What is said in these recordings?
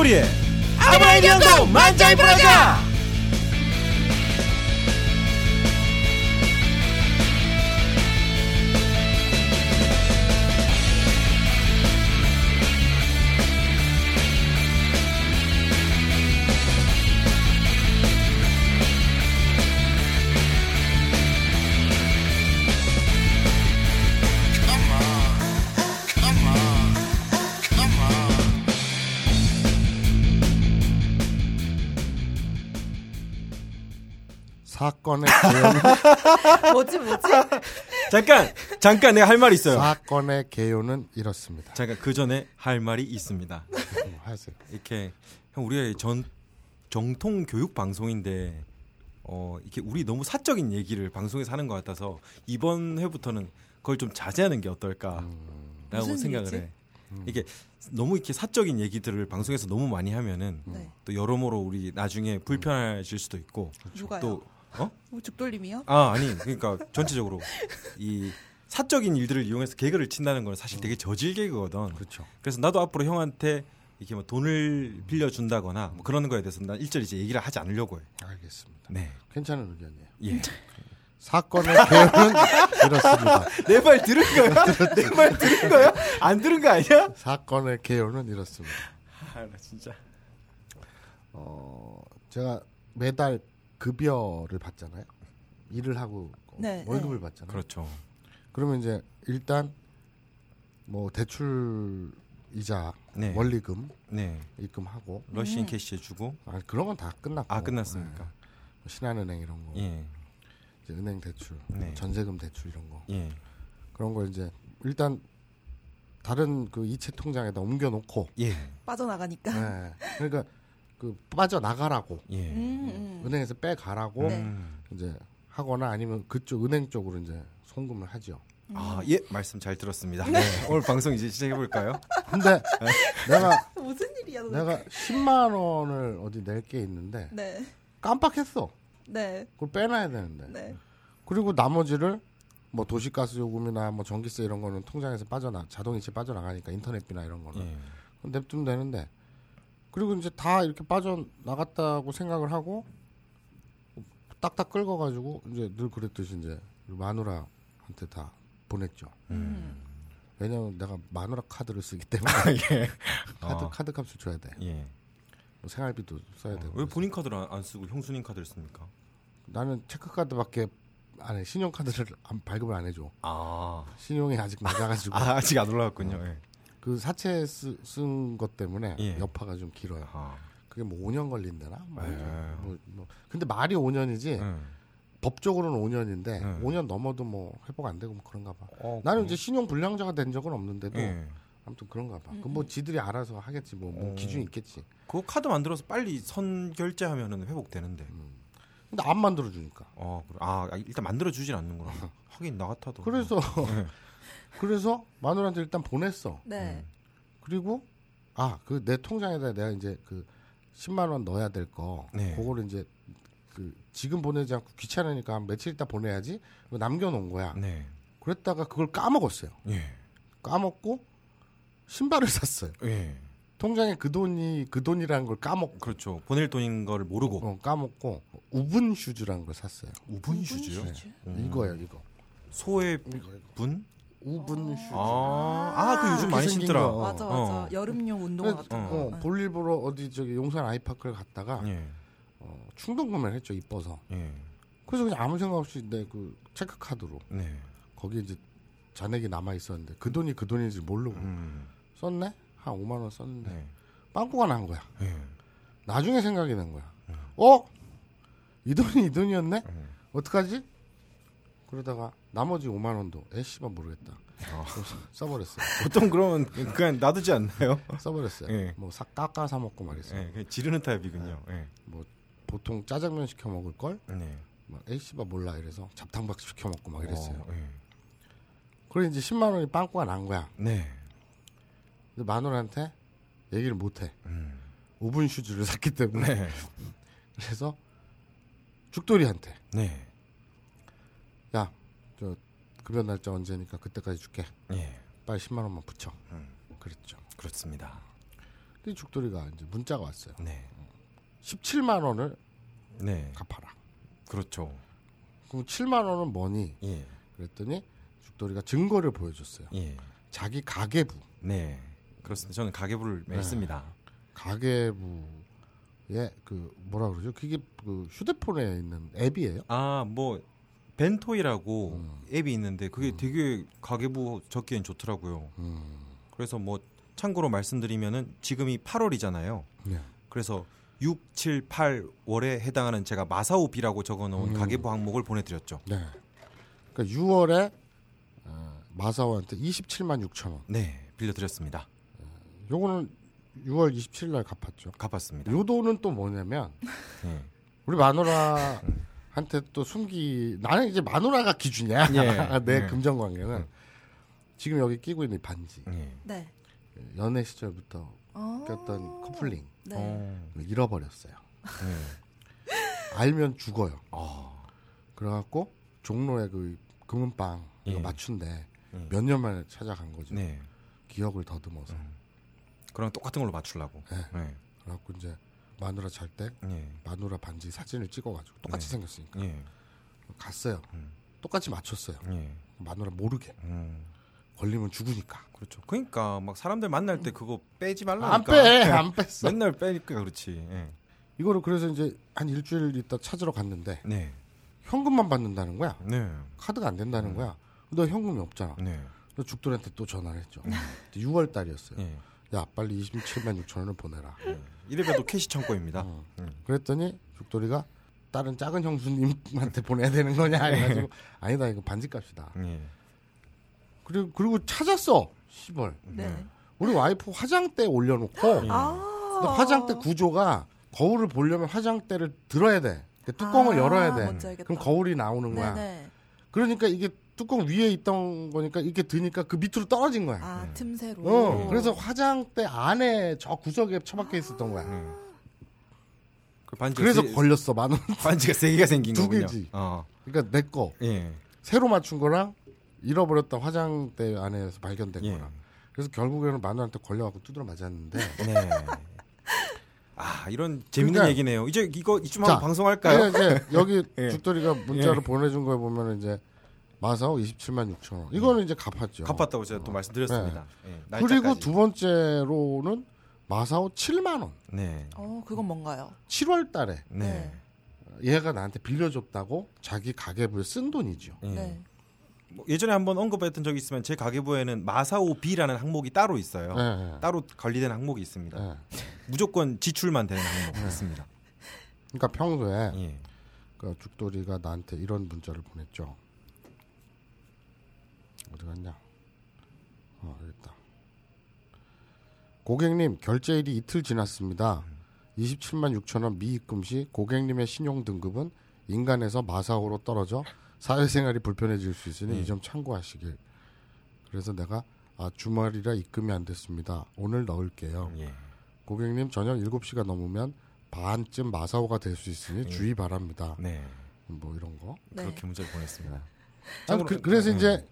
죽돌이의 아브라함 연구 만장이 브라자 사건의 개요는 뭐지 뭐지? 잠깐 잠깐 내가 할 말이 있어요. 사건의 개요는 이렇습니다. 잠깐 그 전에 할 말이 있습니다. 음, 하세요. 이렇게 형 우리가 전 정통 교육 방송인데 어 이렇게 우리 너무 사적인 얘기를 방송에서 하는 것 같아서 이번 회부터는 그걸 좀 자제하는 게 어떨까라고 무슨 생각을 얘기지? 해. 이게 너무 이렇게 사적인 얘기들을 방송에서 너무 많이 하면은 네. 또 여러모로 우리 나중에 불편하실 수도 있고 누가요? 또 어? 뭐 죽돌림이요? 아 아니 그러니까 전체적으로 이 사적인 일들을 이용해서 개그를 친다는 건 사실 되게 저질 개그거든. 그렇죠. 그래서 나도 앞으로 형한테 이렇게 뭐 돈을 빌려준다거나 뭐 그런 거에 대해서 난 일절 이제 얘기를 하지 않으려고 해. 알겠습니다. 네. 괜찮은 의견이에요. 예. 사건의 개요는 이렇습니다. 내 말 들은 거야? 내 말 들은 거야? 안 들은 거 아니야? 사건의 개요는 이렇습니다. 아, 나 진짜. 어, 제가 매달 급여를 받잖아요. 일을 하고 네, 월급을 네. 받잖아요. 그렇죠. 그러면 이제 일단 뭐 대출 이자 네. 원리금 네. 입금하고 러시앤캐시 해주고. 아, 그런 건 다 끝났고 아 끝났습니까? 네. 신한은행 이런 거 예. 이제 은행 대출 네. 전세금 대출 이런 거 예. 그런 걸 이제 일단 다른 그 이체 통장에다 옮겨놓고 예. 빠져나가니까. 네. 그러니까 그 빠져 나가라고 예. 음, 음. 은행에서 빼 가라고 네. 음. 이제 하거나 아니면 그쪽 은행 쪽으로 이제 송금을 하죠. 아, 예, 말씀 잘 들었습니다. 네. 오늘 방송 이제 시작해 볼까요? 근데 내가 무슨 일이야? 도대체. 내가 10만 원을 어디 낼 게 있는데 네, 깜빡했어. 네, 그걸 빼놔야 되는데. 네. 그리고 나머지를 뭐 도시가스 요금이나 뭐 전기세 이런 거는 통장에서 빠져나 자동이체 빠져나가니까 인터넷비나 이런 거는 예. 냅두면 되는데 그리고 이제 다 이렇게 빠져나갔다고 생각을 하고 딱딱 긁어가지고 이제 늘 그랬듯이 이제 마누라한테 다 보냈죠. 음. 왜냐면 내가 마누라 카드를 쓰기 때문에 예. 카드 어. 카드 값을 줘야 돼. 예. 뭐 생활비도 써야 되고. 어, 왜 본인 카드를 안, 안 쓰고 형수님 카드를 씁니까? 나는 체크 카드밖에 안 해. 신용 카드를 안, 발급을 안 해줘. 아. 신용이 아직 낮아가지고 아, 아직 안 올라갔군요. 예. 그 사채 쓴 것 때문에 예. 여파가 좀 길어요. 아. 그게 뭐 5년 걸린다나? 뭐, 에이. 뭐, 뭐. 근데 말이 5년이지 응. 법적으로는 5년인데 네. 5년 넘어도 뭐 회복 안 되고 뭐 그런가 봐. 어, 나는 이제 신용 불량자가 된 적은 없는데도 예. 아무튼 그런가 봐. 그럼 뭐 지들이 알아서 하겠지 뭐, 뭐 어. 기준이 있겠지. 그거 카드 만들어서 빨리 선 결제하면은 회복되는데. 근데 안 만들어 주니까. 어, 그래. 아, 일단 만들어 주진 않는구나. 하긴 나 같아도. 그래서 네. 그래서 마누라한테 일단 보냈어. 네. 그리고 아 그 내 통장에다 내가 이제 그 10만 원 넣어야 될 거 네. 그거를 이제 그 지금 보내지 않고 귀찮으니까 한 며칠 있다 보내야지 그거 남겨 놓은 거야. 네. 그랬다가 그걸 까먹었어요. 예. 까먹고 신발을 샀어요. 예. 통장에 그 돈이 그 돈이라는 걸 까먹고 그렇죠. 보낼 돈인 걸 모르고. 어, 까먹고 woven shoes라는 걸 샀어요. Woven shoes요? Shoes? 음. 이거예요, 이거. 소의. 분? Woven shoes. 아, 아, 그 요즘 많이 신더라. 거. 어. 맞아, 맞아. 어. 여름용 운동화 같은 거. 어, 네. 볼일 보러 어디 저기 용산 아이파크를 갔다가 예. 어, 충동 구매를 했죠, 이뻐서. 예. 그래서 그냥 아무 생각 없이 내 그 체크 카드로 네. 거기 이제 잔액이 남아 있었는데 그 돈이 그 돈인지 모르고 음. 썼네 한 5만 원 썼는데 네. 빵꾸가 난 거야 예. 나중에 생각이 난 거야 어? 이 돈이 이 돈이었네? 음. 어떡하지? 그러다가 나머지 5만 원도 에 씨발 모르겠다 어. 써버렸어요 보통 그러면 그냥 놔두지 않나요? 써버렸어요 예. 뭐 사, 깎아 사 먹고 말했어요 예. 그냥 지르는 타입이군요. 예. 뭐 보통 짜장면 시켜 먹을 걸? 네. 막 에이 씨발 몰라 이래서 잡탕밥 시켜 먹고 막 이랬어요 어, 예. 그래 이제 10만 원이 빵꾸가 난 거야 네. 근데 마누라한테 얘기를 못 해 음. 오븐 슈즈를 샀기 때문에 네. 그래서 죽돌이한테 네. 야 저 급여 날짜 언제니까 그때까지 줄게 예. 빨리 10만 원만 붙여 음. 그랬죠 그렇습니다. 근데 죽돌이가 이제 문자가 왔어요. 네. 17만 원을 네. 갚아라. 그렇죠. 그럼 7만 원은 뭐니? 예. 그랬더니 죽돌이가 증거를 보여줬어요. 예. 자기 가계부, 네. 그렇습니다. 저는 가계부를 네. 맺습니다. 가계부에 그 뭐라 그러죠? 그게 그 휴대폰에 있는 앱이에요. 아, 뭐 벤토이라고 음. 앱이 있는데 그게 되게 가계부 적기엔 좋더라고요. 음. 그래서 뭐 참고로 말씀드리면은 지금이 8월이잖아요. 네. 그래서 6, 7, 8월에 해당하는 제가 마사오비라고 적어놓은 음. 가계부 항목을 보내드렸죠. 네. 그러니까 6월에 어, 마사오한테 27만 6천 원. 네, 빌려드렸습니다. 요거는 6월 27일 날 갚았죠. 갚았습니다. 요 돈은 또 뭐냐면 네. 우리 마누라 한테 또 숨기 나는 이제 마누라가 기준이야. 예. 내 예. 금전 관계는 지금 여기 끼고 있는 이 반지 네. 네. 연애 시절부터 어. 꼈던 커플링 네. 어, 잃어버렸어요. 네. 알면 죽어요. 아, 그래갖고 종로에 그 금은방 예. 맞춘데 예. 몇년 만에 찾아간 거죠. 네. 기억을 더듬어서. 그랑 똑같은 걸로 맞추려고. 네. 네. 그래갖고 이제 마누라 잘때 네. 마누라 반지 사진을 찍어가지고 똑같이 네. 생겼으니까 예. 갔어요. 음. 똑같이 맞췄어요. 예. 마누라 모르게 음. 걸리면 죽으니까. 그렇죠. 그러니까 막 사람들 만날 때 그거 빼지 말라니까. 안 빼, 안 뺐어. 맨날 빼니까 그렇지. 예. 이거를 그래서 이제 한 일주일 있다 찾으러 갔는데 네. 현금만 받는다는 거야. 네. 카드가 안 된다는 거야. 너 현금이 없잖아. 네. 죽돌한테 또 전화를 했죠. 6월 달이었어요. 예. 야 빨리 27만 6천 원을 보내라. 이래봬도 cash 창고입니다. 어. 음. 그랬더니 죽돌이가 다른 작은 형수님한테 보내야 되는 거냐 해가지고 아니다 이거 반지값이다. 예. 그리고 그리고 찾았어. 10월. 네. 우리 와이프 화장대 올려놓고 예. 아. 근데 화장대 구조가 거울을 보려면 화장대를 들어야 돼. 그 뚜껑을 아, 열어야 돼. 그럼 거울이 나오는 거야. 네네. 그러니까 이게 뚜껑 위에 있던 거니까 이렇게 드니까 그 밑으로 떨어진 거야. 아 네. 틈새로. 어, 그래서 화장대 안에 저 구석에 처박혀 있었던 거야. 예. 그 그래서 세, 걸렸어 만 원. 반지가 세 개가 생긴 두 거군요. 개지. 어. 그러니까 내 거 예. 새로 맞춘 거랑 잃어버렸던 화장대 안에서 발견된 예. 거랑. 그래서 결국에는 마누라한테 걸려갖고 두드려 맞았는데. 네. 아 이런 재밌는 그러니까- 얘기네요. 이제 이거 이쯤 자, 한번 방송할까요? 이제 여기 예. 죽돌이가 문자를 예. 보내준 거에 보면 이제 마사오 27만 6천 원. 이거는 이제 갚았죠. 갚았다고 제가 또 말씀드렸습니다. 예, 네. 그리고. 두 번째로는 마사오 7만 원. 네. 어 그건 뭔가요? 7월 달에 네. 얘가 나한테 빌려줬다고 자기 가계부에 쓴 돈이죠. 예. 네. 뭐 예전에 한번 언급했던 적이 있으면 제 가계부에는 마사오 B라는 항목이 따로 있어요. 네, 네. 따로 관리된 항목이 있습니다. 네. 무조건 지출만 되는 항목 있습니다. 그러니까 평소에 예. 그 죽돌이가 나한테 이런 문자를 보냈죠. 어디 갔냐? 어, 있다. 고객님 결제일이 이틀 지났습니다. 27만 6천 원 미입금 시 고객님의 신용 등급은 인간에서 마사오로 떨어져 사회생활이 불편해질 수 있으니 예. 이점 참고하시길. 그래서 내가 아 주말이라 입금이 안 됐습니다. 오늘 넣을게요. 예. 고객님 저녁 7시가 넘으면 반쯤 마사오가 될 수 있으니 예. 주의 바랍니다. 네. 뭐 이런 거. 네. 그렇게 문자를 보냈습니다. 참고로- 그, 래서 네. 이제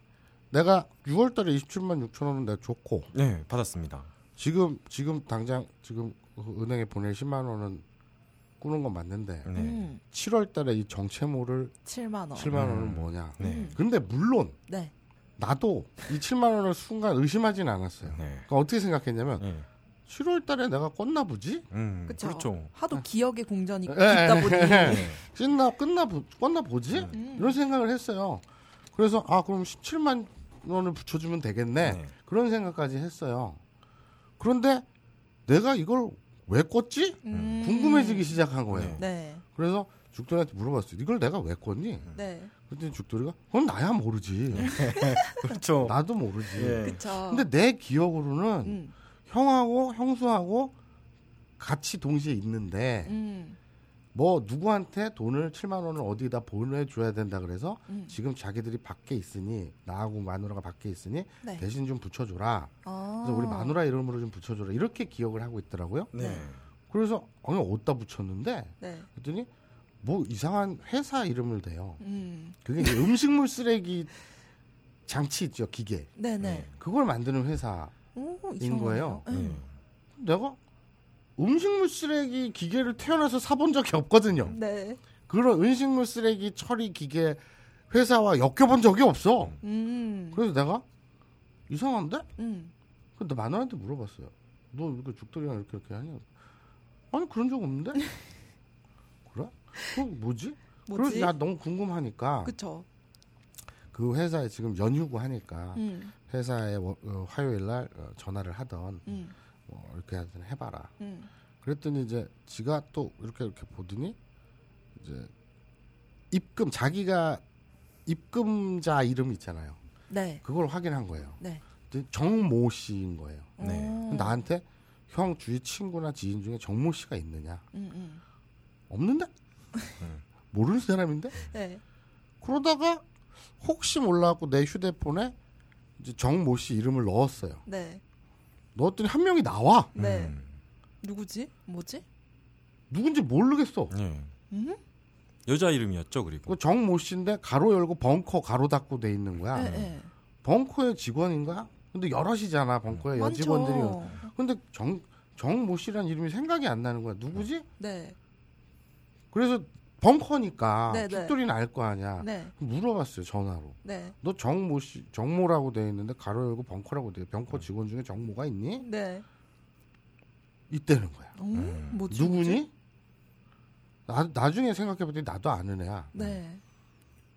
내가 6월달에 27만 6천 원은 내가 줬고 네, 받았습니다. 지금 지금 당장 지금 그 은행에 보낼 10만 원은 꾸는 건 맞는데 네. 음, 7월달에 이 정체모를 7만 원. 7만 원은 뭐냐? 네. 음. 근데 물론 네. 나도 이 7만 원을 순간 의심하진 않았어요. 네. 그러니까 어떻게 생각했냐면 예. 7월 달에 내가 껐나 보지? 음, 그쵸. 그렇죠. 하도 기억의 공전이 예, 깊다 보니. 네. 끝나 끝나 보- 껐나 보지? 음. 이런 생각을 했어요. 그래서 아 그럼 17만 원을 붙여주면 되겠네. 네. 그런 생각까지 했어요. 그런데 내가 이걸 왜 껐지? 음. 궁금해지기 시작한 거예요. 네. 그래서 죽돌이한테 물어봤어요. 이걸 내가 왜 껐니? 네. 그랬더니 죽돌이가 그건 나야 모르지. 그렇죠. 나도 모르지. 예. 그쵸. 근데 내 기억으로는 음. 형하고 형수하고 같이 동시에 있는데 음. 뭐 누구한테 돈을 7만 원을 어디다 보내줘야 된다 그래서 음. 지금 자기들이 밖에 있으니 나하고 마누라가 밖에 있으니 네. 대신 좀 붙여줘라. 아. 그래서 우리 마누라 이름으로 좀 붙여줘라. 이렇게 기억을 하고 있더라고요. 네. 그래서 어느 어디다 붙였는데 네. 그랬더니 뭐 이상한 회사 이름을 대요. 음. 그게 이제 음식물 쓰레기 장치 있죠 기계. 네네. 네. 그걸 만드는 회사. 오, 인 거예요. 음. 내가 음식물 쓰레기 기계를 태어나서 사본 적이 없거든요. 네. 그런 음식물 쓰레기 처리 기계 회사와 엮여본 적이 없어. 음. 그래서 내가 이상한데? 음. 근데 마누라한테 물어봤어요. 너 이렇게 죽돌이랑 이렇게 이렇게 하냐? 아니 그런 적 없는데? 그래? 그 뭐지? 그래서 뭐지? 나 너무 궁금하니까 그쵸. 그 회사에 지금 연휴고 하니까 음. 회사에 워- 어, 화요일 날 어, 전화를 하던 음. 뭐 이렇게 하든 해봐라. 음. 그랬더니 이제 지가 또 이렇게 이렇게 보더니 이제 입금 자기가 입금자 이름 있잖아요. 네. 그걸 확인한 거예요. 네. 정모 씨인 거예요. 네. 어. 나한테 형 주위 친구나 지인 중에 정모 씨가 있느냐? 음, 음. 없는데? 모르는 사람인데? 네. 그러다가 혹시 몰라갖고 내 휴대폰에 이제 정모 씨 이름을 넣었어요. 네. 넣었더니 한 명이 나와. 네. 음. 누구지? 뭐지? 누군지 모르겠어. 예. 음? 여자 이름이었죠 그리고. 그 정모 씨인데 가로 열고 벙커 가로 닫고 돼 있는 거야. 네. 네. 벙커의 직원인가? 근데 여럿이잖아 벙커의 여직원들이. 많죠. 근데 정 정모 씨란 이름이 생각이 안 나는 거야. 누구지? 네. 그래서 벙커니까 네, 네. 죽돌이는 알 거 아니야. 네. 물어봤어요 전화로. 네. 너 정모 씨 정모라고 돼 있는데 가로 열고 벙커라고 돼. 벙커 직원 중에 정모가 있니? 네. 있다는 거야. 어? 음. 뭐지? 누구니? 나 나중에 생각해봤더니 나도 아는 애야. 네.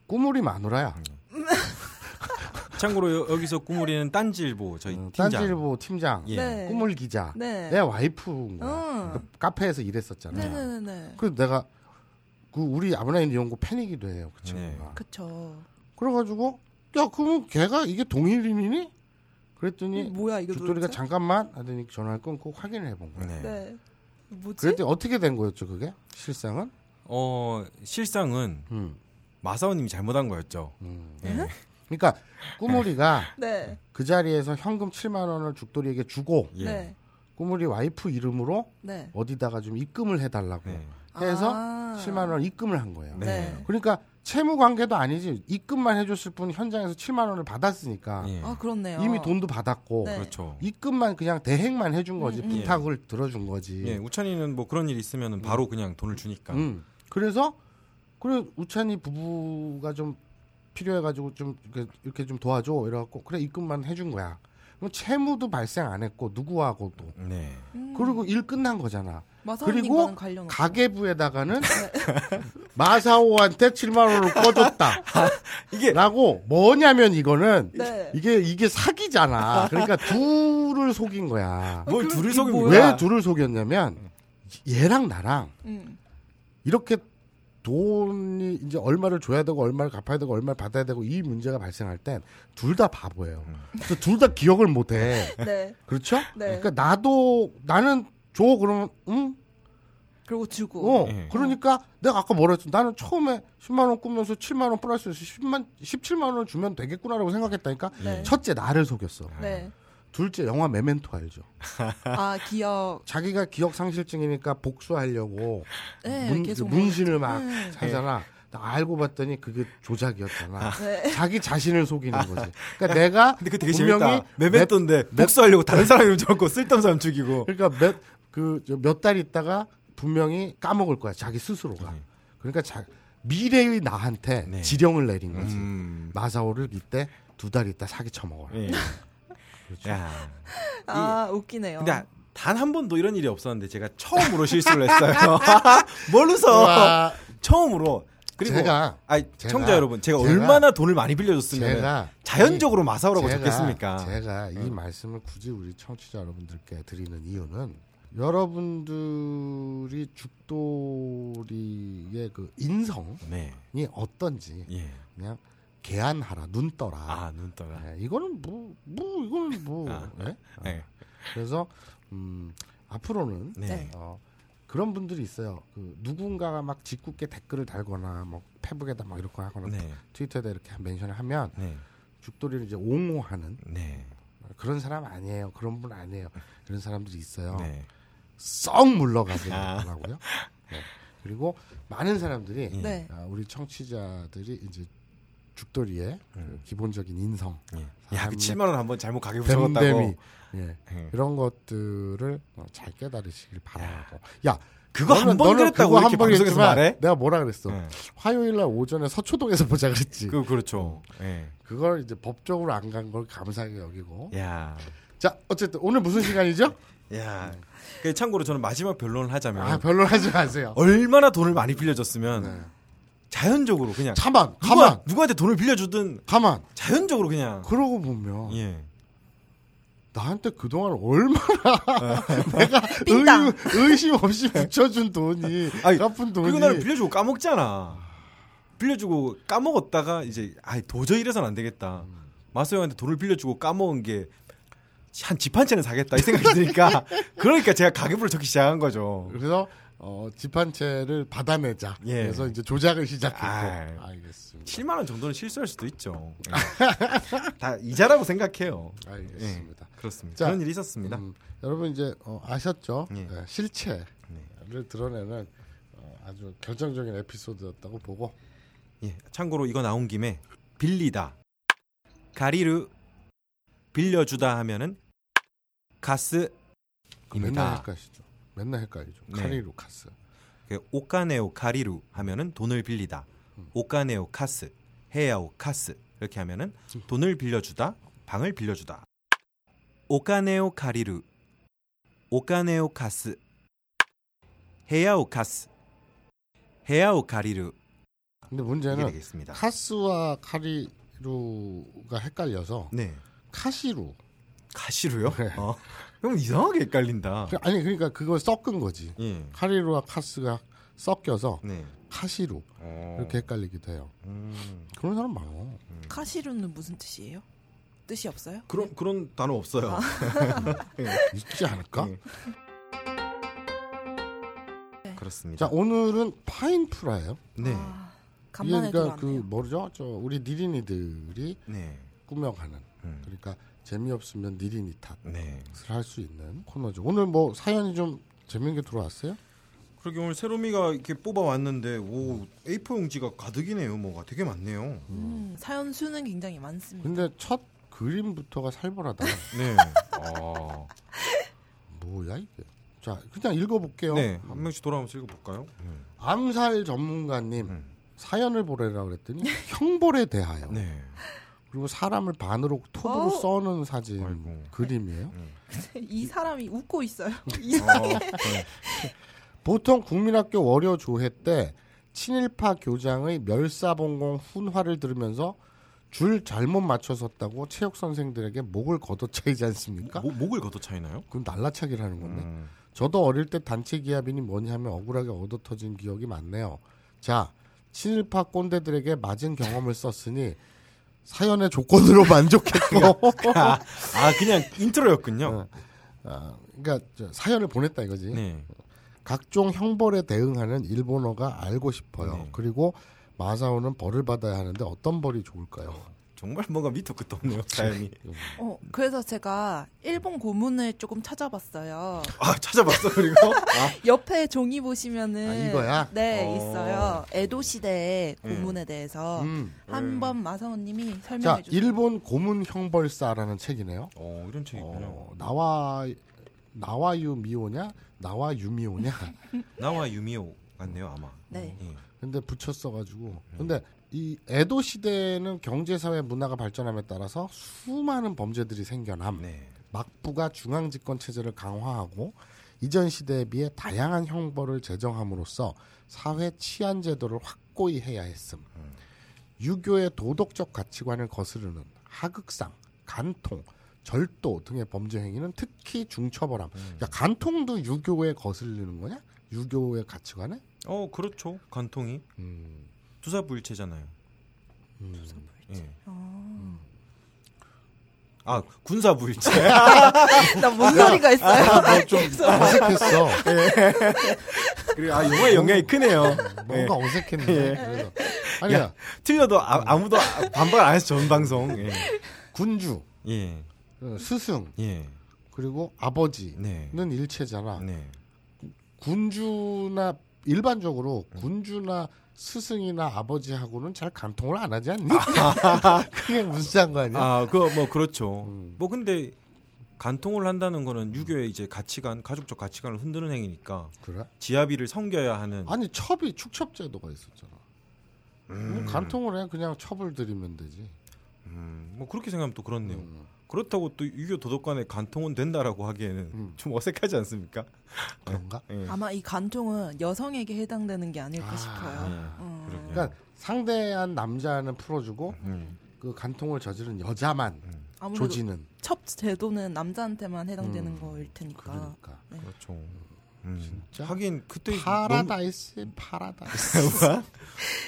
꾸물이 마누라야. 참고로 여, 여기서 꾸물이는 딴지일보 저희 어, 팀장. 딴지일보 팀장. 예. 네. 꾸물 기자. 네. 내 와이프인 거야. 응. 그 카페에서 일했었잖아. 네네네. 그래서 내가 그 우리 아브라인 이용고 팬이기도 해요. 그 네. 친구가. 그쵸. 그래가지고 야 그럼 걔가 이게 동일인이니? 그랬더니 뭐야 이거 죽돌이가 도대체? 잠깐만 하더니 전화를 끊고 확인을 해본 거야. 네. 네. 뭐지? 그랬더니 어떻게 된 거였죠 그게? 실상은? 어 실상은 음. 마사오님이 잘못한 거였죠. 음. 예. 그러니까 꾸물이가 네. 그 자리에서 현금 7만 원을 죽돌이에게 주고 예. 네. 꾸물이 와이프 이름으로 네. 어디다가 좀 입금을 해달라고 네. 해서 아. 7만 원 입금을 한 거예요. 네. 그러니까 채무 관계도 아니지 입금만 해줬을 뿐 현장에서 7만 원을 받았으니까 예. 아 그렇네요. 이미 돈도 받았고 네. 그렇죠. 입금만 그냥 대행만 해준 거지 음, 음. 부탁을 들어준 거지. 예, 우찬이는 뭐 그런 일 있으면 바로 그냥 돈을 주니까. 음. 그래서 그래 우찬이 부부가 좀 필요해가지고 좀 이렇게, 이렇게 좀 도와줘 이래갖고 그래 입금만 해준 거야. 그럼 채무도 발생 안 했고 누구하고도 네. 음. 그리고 일 끝난 거잖아. 그리고. 가계부에다가는 마사오한테 7만 원을 꺼줬다. 이게 라고 뭐냐면 이거는 네. 이게 이게 사기잖아. 그러니까 둘을 속인 거야. 뭘 그- 둘을 속인? 거야? 왜 둘을 속였냐면 얘랑 나랑 음. 이렇게 돈이 이제 얼마를 줘야 되고 얼마를 갚아야 되고 얼마를 받아야 되고 이 문제가 발생할 땐 둘 다 바보예요. 그래서 둘 다 기억을 못 해. 네. 그렇죠? 네. 그러니까 나도 나는 줘 그러면 응? 그리고 주고. 어. 예. 그러니까 내가 아까 뭐라 했어? 나는 처음에 10만 원 꾸면서 7만 원 플러스해서 10만 17만 원을 주면 되겠구나라고 생각했다니까. 네. 첫째 나를 속였어. 네. 둘째 영화 메멘토 알죠? 아 기억. 자기가 기억 상실증이니까 복수하려고 네. 문, 계속 문신을 막 네. 하잖아. 나 알고 봤더니 그게 조작이었잖아. 네. 자기 자신을 속이는 거지. 그러니까 내가 근데 그 되게 분명히 재밌다. 메멘토인데 복수하려고 다른 사람 이름 적고 쓸데없는 사람 죽이고. 그러니까 몇 그 몇 달 있다가 분명히 까먹을 거야. 자기 스스로가. 네. 그러니까 자, 미래의 나한테 네. 지령을 내린 거지. 음. 마사오를 이때 두 달 있다 사기 쳐먹어라. 예. 그렇죠. 야. 아 웃기네요. 근데 단 한 번도 이런 일이 없었는데 제가 처음으로 실수를 했어요. 뭘 웃어? 와, 처음으로. 그리고 제가 아니, 제가- 청자 여러분, 제가, 제가- 얼마나 돈을 많이 빌려줬으면 제가 자연적으로 마사오라고 제가- 적겠습니까? 제가 이 음. 말씀을 굳이 우리 청취자 여러분들께 드리는 이유는 여러분들이 죽돌이의 그 인성이 네. 어떤지 예. 그냥 개안하라 눈 떠라. 아, 눈 떠라. 네, 이거는 뭐, 뭐 이거는 뭐. 아, 예? 어. 네. 그래서 음, 앞으로는 네. 네. 어, 그런 분들이 있어요. 그 누군가가 막 짓궂게 댓글을 달거나 뭐 페북에다 막 이렇게 하거나 네. 트위터에다 이렇게 멘션을 하면 네. 죽돌이를 이제 옹호하는 네. 그런 사람 아니에요. 그런 분 아니에요. 그런 사람들이 있어요. 네. 썩 물러가더라고요. 아. 네. 그리고 많은 사람들이 예. 네. 아, 우리 청취자들이 이제 죽돌이의 그 기본적인 인성, 예. 야, 그 사람의 7만 원 한번 잘못 가게 붙여놨다고. 예. 예. 이런 것들을 어, 잘 깨달으시길 바라고. 야, 그거 너는- 한번 너는 그랬다고 그거 한번 방송에서 했지만 말해? 내가 뭐라 그랬어? 예. 화요일 날 오전에 서초동에서 보자 그랬지. 그 그렇죠. 예. 그걸 이제 법적으로 안 간 걸 감사하게 여기고. 야. 자, 어쨌든 오늘 무슨 시간이죠? 야. 그 참고로 저는 마지막 변론을 하자면 아, 별로 하지 마세요. 얼마나 돈을 많이 빌려줬으면 네. 자연적으로 그냥 가만, 누가, 가만, 누구한테 돈을 빌려주든 가만. 자연적으로 그냥 그러고 보면 예. 나한테 그동안 얼마나 내가 삥땅. 의, 의심 없이 붙여준 돈이 아니, 갚은 돈이 그리고 나를 빌려주고 까먹잖아. 빌려주고 까먹었다가 이제 아 도저히 이래서는 안 되겠다. 마소 형한테 돈을 빌려주고 까먹은 게 한 집 한 채는 사겠다 이 생각이 드니까 그러니까 제가 가계부를 적기 시작한 거죠. 그래서 어, 집 한 채를 받아내자. 예. 그래서 이제 조작을 시작했고. 아이. 알겠습니다. 7만 원 정도는 실수할 수도 있죠. 예. 다 이자라고 생각해요. 알겠습니다. 그렇습니다. 자, 그런 일이 있었습니다. 음, 여러분 이제 어, 아셨죠? 예. 네, 실체를 드러내는 어, 아주 결정적인 에피소드였다고 보고 예. 참고로 이거 나온 김에 빌리다, 借りる, 빌려주다 하면은 貸す 맨날 입니다. 헷갈리죠. 맨날 헷갈리죠. 네. 借りる 貸す. 그 お金を借りる 하면은 돈을 빌리다. お金を貸す, 部屋を貸す 이렇게 하면은 돈을 빌려주다, 방을 빌려주다. お金を借りる, お金を貸す, 헤야오 카스, 헤야오 가리루 근데 문제는. 카스와 카리루가 헷갈려서 네, 카시루. 가시루요? 네. 어. 그럼 이상하게 헷갈린다. 그- 아니 그러니까 그걸 섞은 거지. 예, 카리루와 카스가 섞여서 네. 카시루 어. 이렇게 헷갈리기도 해요. 음. 그런 사람 많어. 카시루는 무슨 뜻이에요? 뜻이 없어요? 그런 그런 단어 없어요. 있지 않을까? 예. 그렇습니다. 자 오늘은 파인프라예요. 네, 아, 간만에 그러니까 그. 뭐죠? 저 우리 니린이들이 네, 꾸며가는 음. 그러니까 재미없으면 니린이 탓을 네. 할수 있는 코너죠. 오늘 뭐 사연이 좀 재밌는 게 들어왔어요? 그러게 오늘 세로미가 이렇게 뽑아왔는데 오 A4 용지가 가득이네요. 뭐가 되게 많네요. 음, 사연 수는 굉장히 많습니다. 근데 첫 그림부터가 살벌하다. 네. 아, 뭐야 이게? 자 그냥 읽어볼게요. 네. 한 명씩 돌아오면서 읽어볼까요? 암살 전문가님 음. 사연을 보내라 그랬더니 형벌에 대하여 네. 그리고 사람을 반으로 톱으로 어우. 써는 사진 아이고. 그림이에요. 이 사람이 웃고 있어요. 어, 네. 보통 국민학교 월요 조회 때 친일파 교장의 멸사봉공 훈화를 들으면서 줄 잘못 맞춰 섰다고 체육 선생들에게 목을 걷어차이지 않습니까? 모, 목을 걷어 차이나요? 그건 날라차기라는 건데. 음. 저도 어릴 때 단체 기합이니 뭐니 하면 억울하게 얻어 터진 기억이 많네요. 자, 친일파 꼰대들에게 맞은 경험을 썼으니 사연의 조건으로 만족했고, 아, 아, 그냥 인트로였군요. 어. 아, 그러니까 저 사연을 보냈다 이거지. 네. 각종 형벌에 대응하는 일본어가 알고 싶어요. 네. 그리고 마사오는 벌을 받아야 하는데 어떤 벌이 좋을까요? 정말 뭔가 밑도 끝도 없네요. 사연이. 어, 그래서 제가 일본 고문을 조금 찾아봤어요. 아 찾아봤어 그리고. 아, 옆에 종이 보시면은 아, 이거야? 네 어. 있어요. 에도 시대의 네. 고문에 대해서 음. 한번 마사오님이 자, 설명해 주세요. 일본 고문 형벌사라는 책이네요. 어 이런 책이 있군요. 어, 나와 나와유 미오냐 나와 유미오냐 나와 유미오 같네요 아마. 네. 예. 근데 붙였어가지고 근데 이 에도 시대는 경제 사회 문화가 발전함에 따라서 수많은 범죄들이 생겨남 네. 막부가 중앙 집권 체제를 강화하고 이전 시대에 비해 다양한 형벌을 제정함으로써 사회 치안 제도를 확고히 해야 했음 유교의 도덕적 가치관을 거스르는 하극상 간통 절도 등의 범죄 행위는 특히 중처벌함. 야 간통도 유교에 거슬리는 거냐? 유교의 가치관에? 어 그렇죠. 간통이 음. 투사부일체잖아요. 음. 예. 어. 아 군사부일체. 나뭔 소리가 있어요? 너좀 어색했어. 그리고 아 영화의 영향이 크네요. 뭔가 어색했네. 예. 그래서 아니야 야. 틀려도 아, 무도 반박 안 해서 전 방송. 예. 군주, 예. 어, 스승 예. 그리고 아버지는 네. 일체잖아. 네. 군주나 일반적으로 군주나 스승이나 아버지하고는 잘 간통을 안 하지 않니? 그게 무슨 상관이야? 아, 그뭐 그렇죠. 음. 뭐 근데 간통을 한다는 거는 유교의 이제 가치관, 가족적 가치관을 흔드는 행위니까 그래? 지아비를 섬겨야 하는 아니 첩이 축첩제도가 있었잖아. 뭐 간통을 해 그냥 첩을 들이면 되지. 음, 뭐 그렇게 생각하면 또 그렇네요. 음. 그렇다고 또 유교 도덕관에 간통은 된다라고 하기에는 음. 좀 어색하지 않습니까? 그런가? 예. 아마 이 간통은 여성에게 해당되는 게 아닐까 아, 싶어요. 예. 음. 그러니까 상대한 남자는 풀어주고 음. 그 간통을 저지른 여자만 아무래도 조지는. 첩 제도는 남자한테만 해당되는 음, 거일 테니까. 그러니까 그렇죠. 음. 진짜? 하긴 그때 파라다이스 파라다이스. 너무,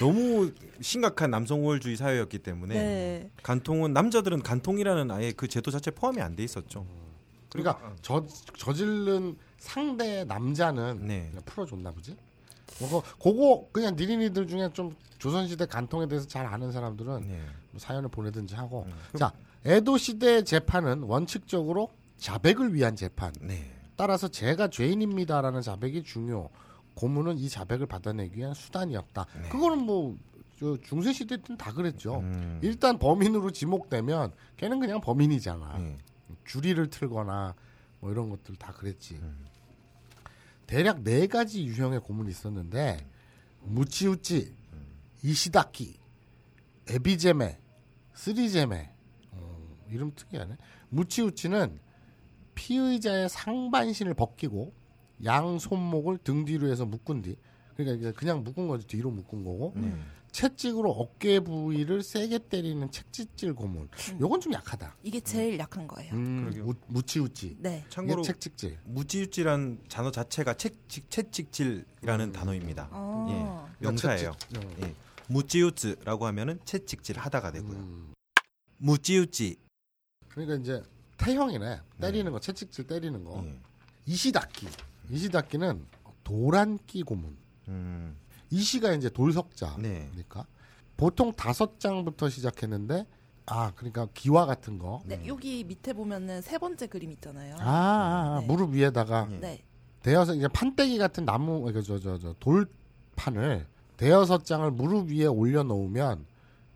너무 심각한 남성 우월주의 사회였기 때문에 네. 간통은 남자들은 간통이라는 아예 그 제도 자체 포함이 안 돼 있었죠. 그러니까 저 저질른 상대 남자는 네. 그냥 풀어줬나 보지. 그거 그거 그냥 니린이들 중에 좀 조선시대 간통에 대해서 잘 아는 사람들은 네. 뭐 사연을 보내든지 하고. 음. 자 에도 시대 재판은 원칙적으로 자백을 위한 재판. 네. 따라서 제가 죄인입니다라는 자백이 중요. 고문은 이 자백을 받아내기 위한 수단이었다. 네. 그거는 뭐저 중세 시대 때는 다 그랬죠. 음. 일단 범인으로 지목되면 걔는 그냥 범인이잖아. 네. 주리를 틀거나 뭐 이런 것들 다 그랬지. 음. 대략 네 가지 유형의 고문이 있었는데 무치우치, 이시다키, 에비제메, 쓰리제메. 어, 이름 특이하네. 무치우치는 피의자의 상반신을 벗기고 양 손목을 등 뒤로 해서 묶은 뒤 그러니까 그냥 묶은 거지 뒤로 묶은 거고 네. 채찍으로 어깨 부위를 세게 때리는 채찍질 고문. 요건 좀 약하다. 이게 제일 약한 거예요. 음, 그러게요. 무, 무치우치. 네. 참고로 채찍질. 무지유지란 단어 자체가 채찍 채찍질이라는 단어입니다. 아. 예. 명사예요. 채찍, 어. 예. 무지유즈라고 하면은 채찍질 하다가 되고요. 음. 무지유지. 그러니까 이제 태형이네. 때리는 거, 채찍질 때리는 거. 예. 이시닫기. 이시닫기는 도란기 고문. 음. 이시가 이제 돌석자. 네. 그러니까 보통 다섯 장부터 시작했는데 아 그러니까 기와 같은 거. 네, 여기 밑에 보면은 세 번째 그림 있잖아요. 아, 아, 아, 네. 무릎 위에다가 예. 네. 대여섯 이제 판때기 같은 나무 저저 저 돌판을 대여섯 장을 무릎 위에 올려놓으면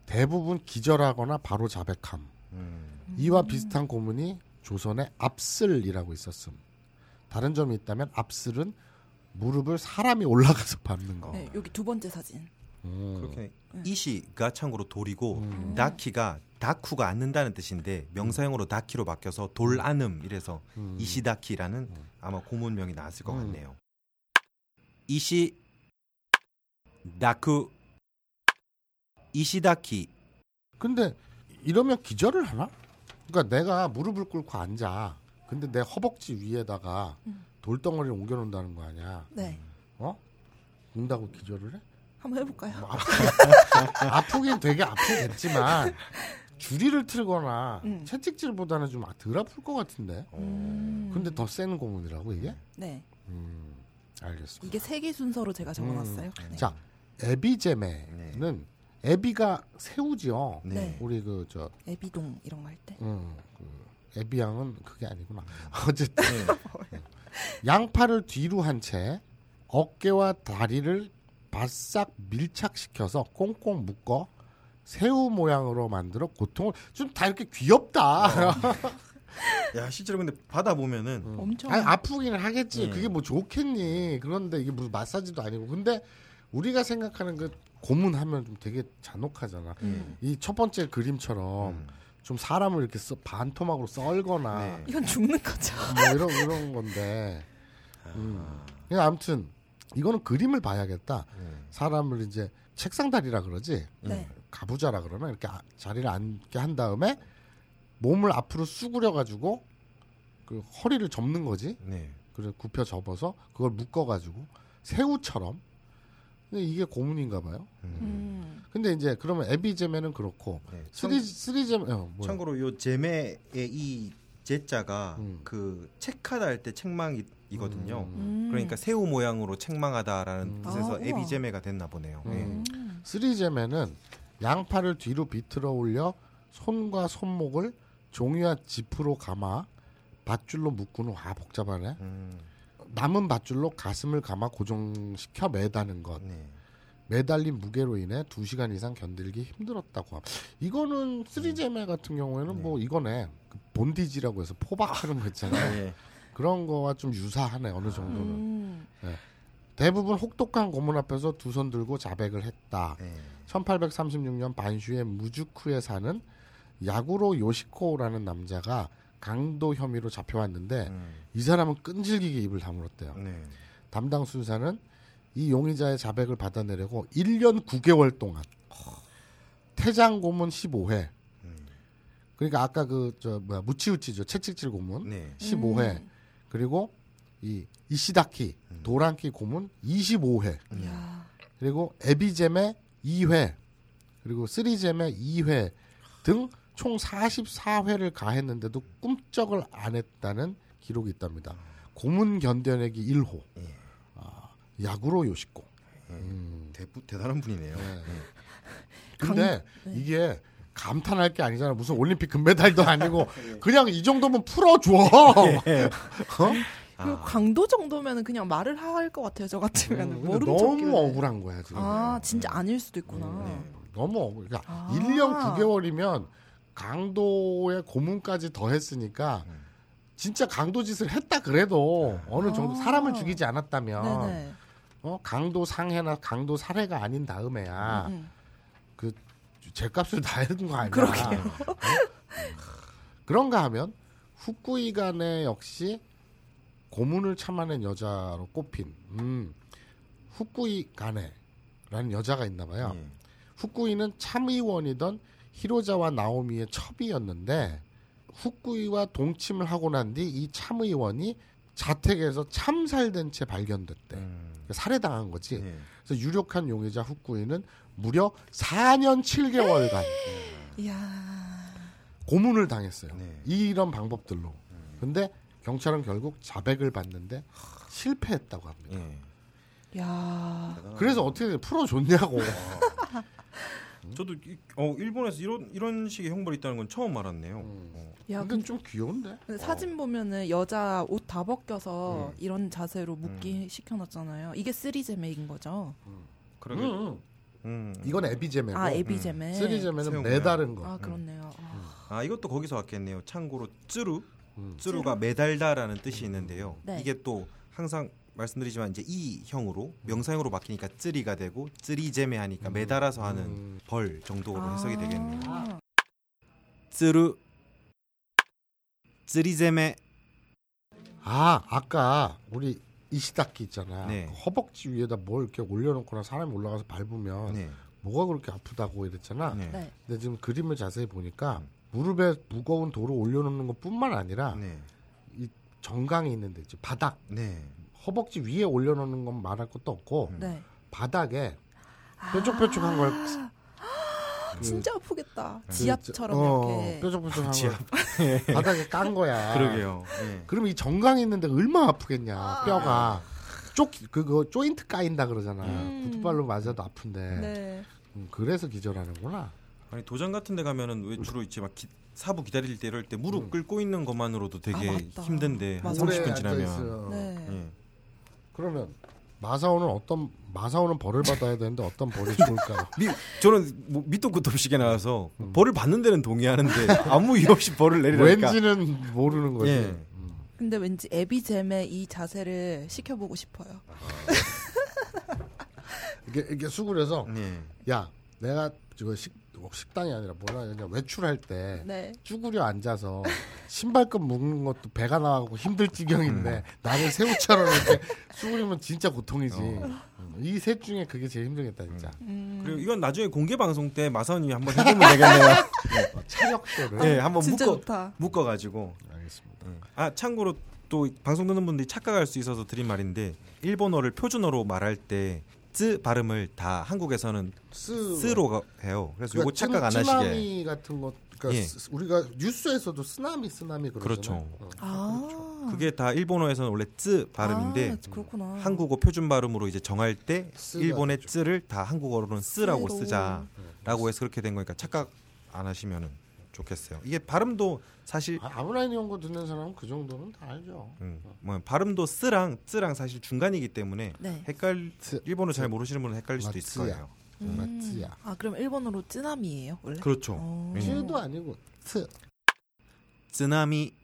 대부분 기절하거나 바로 자백함. 음. 이와 비슷한 고문이 조선의 압슬이라고 있었음. 다른 점이 있다면 압슬은 무릎을 사람이 올라가서 밟는 거. 네, 여기 두 번째 사진. 음. 그렇게 음. 이시가 참고로 돌이고 음. 다키가 다쿠가 앉는다는 뜻인데 명사형으로 다키로 바뀌어서 돌안음 이래서 음. 이시다키라는 아마 고문명이 나왔을 것 음. 같네요. 이시 다쿠 이시다키 근데 이러면 기절을 하나? 그러니까 내가 무릎을 꿇고 앉아. 근데 내 허벅지 위에다가 음. 돌덩어리를 옮겨놓는다는 거 아니야? 네. 어? 꾼다고 기절을 해? 한번 해볼까요? 뭐 아프, 아프긴 되게 아프겠지만 주리를 틀거나 음. 채찍질보다는 좀 덜 아플 것 같은데. 음. 근데 더 센 고문이라고 이게? 네. 음, 알겠습니다. 이게 세 개 순서로 제가 적어놨어요. 음. 네. 자, 에비제메는 에비가 새우지요. 네. 네. 우리 그 저 애비동 이런 거 할 때. 음, 그 에비양은 그게 아니구나. 어쨌든 네. 양팔을 뒤로 한 채 어깨와 다리를 바싹 밀착시켜서 꽁꽁 묶어 새우 모양으로 만들어 고통을 좀 다 이렇게 귀엽다. 야 실제로 근데 받아 보면은 음. 엄청 아니, 아프기는 하겠지. 네. 그게 뭐 좋겠니? 그런데 이게 무슨 마사지도 아니고. 근데 우리가 생각하는 그 고문하면 좀 되게 잔혹하잖아. 음. 이첫 번째 그림처럼 음. 좀 사람을 이렇게 써, 반토막으로 썰거나 네. 이건 죽는 거죠. 뭐 이런 이런 건데. 음. 그냥 아무튼 이거는 그림을 봐야겠다. 음. 사람을 이제 책상 다리라 그러지. 네. 가부좌라 그러나 이렇게 아- 자리를 앉게 한 다음에 몸을 앞으로 쑥으려 가지고 그 허리를 접는 거지. 네. 그래 굽혀 접어서 그걸 묶어 가지고 새우처럼. 근데 이게 고문인가 봐요. 음. 음. 근데 이제 그러면 에비 責め는 그렇고 네. 釣り 釣り責め 어, 뭐야? 참고로 요 責め의 이 제자가 음. 그 책하다 할 때 책망이거든요. 음. 그러니까 새우 모양으로 책망하다라는 음. 뜻에서 아, 우와. 海老責め가 됐나 보네요. 네. 음. 음. 釣り責め는 양팔을 뒤로 비틀어 올려 손과 손목을 종이와 짚으로 감아 밧줄로 묶은 후 아 복잡하네. 음. 남은 밧줄로 가슴을 감아 고정시켜 매다는 것. 네. 매달린 무게로 인해 2시간 이상 견딜기 힘들었다고 합니다. 이거는 음. 쓰리제메 같은 경우에는 뭐 이거네. 그 본디지라고 해서 포박하는 거 있잖아요. 네. 그런 거와 좀 유사하네 어느 정도는. 음. 대부분 혹독한 고문 앞에서 두 손 들고 자백을 했다. 네. 1836년 반슈의 무주쿠에 사는 야구로 요시코라는 남자가 강도 혐의로 잡혀왔는데 음. 이 사람은 끈질기게 입을 다물었대요. 네. 담당 수사는 이 용의자의 자백을 받아내려고 1년 9개월 동안 퇴장 고문 15회. 그러니까 아까 그 저 뭐야 무치우치죠 채찍질 고문 네. 15회 음. 그리고 이 이시다키 도란키 고문 25회 이야. 그리고 에비잼의 2회 그리고 쓰리잼의 2회 등 총 44회를 가했는데도 꿈쩍을 안 했다는 기록이 있답니다. 고문 견뎌내기 1호. 아, 야구로 요식고. 음. 대, 대단한 분이네요. 네. 근데 네. 이게 감탄할 게 아니잖아. 무슨 올림픽 금메달도 아니고 그냥 이 정도면 풀어줘. 어? 그 강도 정도면은 그냥 말을 할 것 같아요. 저 같으면 음, 너무 척길래. 억울한 거야 지금. 아 진짜 아닐 수도 있구나. 네. 너무 억울. 그러니까 아. 1년 9개월이면 강도의 고문까지 더했으니까 음. 진짜 강도 짓을 했다 그래도 어느 정도 아. 사람을 죽이지 않았다면 네네. 어, 강도 상해나 강도 살해가 아닌 다음에야 음, 그 죄값을 다 해준 거 아니야? 그러게요. 어? 그런가 하면 후쿠이 간에 역시 고문을 참아낸 여자로 꼽힌 음, 후쿠이 간에라는 여자가 있나 봐요. 예. 후쿠이는 참의원이던 히로자와 나오미의 첩이였는데 후쿠이와 동침을 하고 난 뒤 이 참의원이 자택에서 참살된 채 발견됐대. 음. 살해당한 거지. 네. 그래서 유력한 용의자 후쿠이는 무려 4년 7개월간 이야. 고문을 당했어요. 네. 이런 방법들로. 근데 경찰은 결국 자백을 받는데 실패했다고 합니다. 예. 야. 그래서 어떻게 풀어줬냐고. 저도 이, 어, 일본에서 이런 이런 식의 형벌이 있다는 건 처음 알았네요. 음. 어. 야, 근데 좀 귀여운데? 근데 사진 보면은 여자 옷 다 벗겨서 음. 이런 자세로 묶기 시켜놨잖아요. 이게 쓰리제메인 거죠? 그러게. 음. 음. 이건 에비제메고 아 에비제메. 쓰리제메는 매다른 거. 아 그렇네요. 아, 아 이것도 거기서 왔겠네요. 참고로 쯔루 음. 쯔루가 매달다라는 뜻이 있는데요. 네. 이게 또 항상 말씀드리지만 이제 이 형으로 명사형으로 바뀌니까 쯔리가 되고 쯔리제메 하니까 매달아서 하는 음. 벌 정도로 해석이 되겠네요. 아, 쯔루 쯔리제메 아 아까 우리 이시다키 있잖아. 네. 허벅지 위에다 뭘 이렇게 올려놓거나 사람이 올라가서 밟으면 네. 뭐가 그렇게 아프다고 이랬잖아. 네. 네. 근데 지금 그림을 자세히 보니까 무릎에 무거운 돌을 올려놓는 것뿐만 아니라 네. 정강이 있는데 이제 바닥 네. 허벅지 위에 올려놓는 건 말할 것도 없고 네. 바닥에 뾰족뾰족한 걸 그- 진짜 아프겠다. 그 지압처럼 저- 어, 이렇게. 뾰족뾰족한 지압. 걸 바닥에 깐 거야. 그러게요. 네. 그럼 이 정강이 있는데 얼마나 아프겠냐 뼈가 쪽 그거 조인트 까인다 그러잖아. 음. 구두발로 맞아도 아픈데 네. 음, 그래서 기절하는구나. 아니 도장 같은 데 가면은 왜 주로 이제 막 기- 사부 기다릴 때 이럴 때 무릎 음. 끓고 있는 것만으로도 되게 아. 힘든데 한 맞아. 30분 지나면. 네. 예. 그러면 마사오는 어떤 마사오는 벌을 받아야 되는데 어떤 벌이 좋을까요? 미, 저는 뭐 밑도 끝도 없이 나와서 음. 벌을 받는 데는 동의하는데 아무 이유 없이 벌을 내리라니까 왠지는 모르는 거지. 예. 음. 근데 왠지 에비제메 이 자세를 시켜보고 싶어요. 이게 이게 수그려서 예. 야 내가 저거 식 식당이 아니라 뭐라 그냥 외출할 때 네. 쭈그려 앉아서 신발끈 묶는 것도 배가 나가고 힘들 지경인데 나를 새우처럼 이렇게 쭈그리면 진짜 고통이지. 이셋 중에 그게 제일 힘들겠다 진짜. 음, 그리고 이건 나중에 공개 방송 때 마사오님이 한번 해보면 되겠네요. 차력쇼를. 예, 한번 진짜 묶어 좋다. 묶어가지고. 알겠습니다. 아 참고로 또 방송 듣는 분들이 착각할 수 있어서 드린 말인데 일본어를 표준어로 말할 때 쯔 발음을 다 한국에서는 쓰 쓰로 가- 해요. 그래서 요거 그러니까 착각 안 쯔- 하시게. 쓰나미 같은 것. 그러니까 예. 스- 우리가 뉴스에서도 쓰나미 쓰나미 그러잖아요. 그렇죠. 어. 아. 그게 다 일본어에서는 원래 쯔 발음인데 아, 그렇구나. 한국어 표준 발음으로 이제 정할 때 일본의. 쯔를 다 한국어로는 쓰라고. 쓰자라고 해서 그렇게 된 거니까 착각 안 하시면은 좋겠어요. 이게 발음도 사실 아, 아브라인 연구 듣는 사람은 그 정도는 다 알죠. 음, 뭐 발음도 쓰랑 쓰랑 사실 중간이기 때문에 네. 헷갈 스- 일본어 잘 모르시는 분은 헷갈릴 수도 있을. 거예요. 음. 아 그럼 일본어로 쯔나미예요 원래? 그렇죠. 어. 예. 츠도 아니고 츠. 쓰나미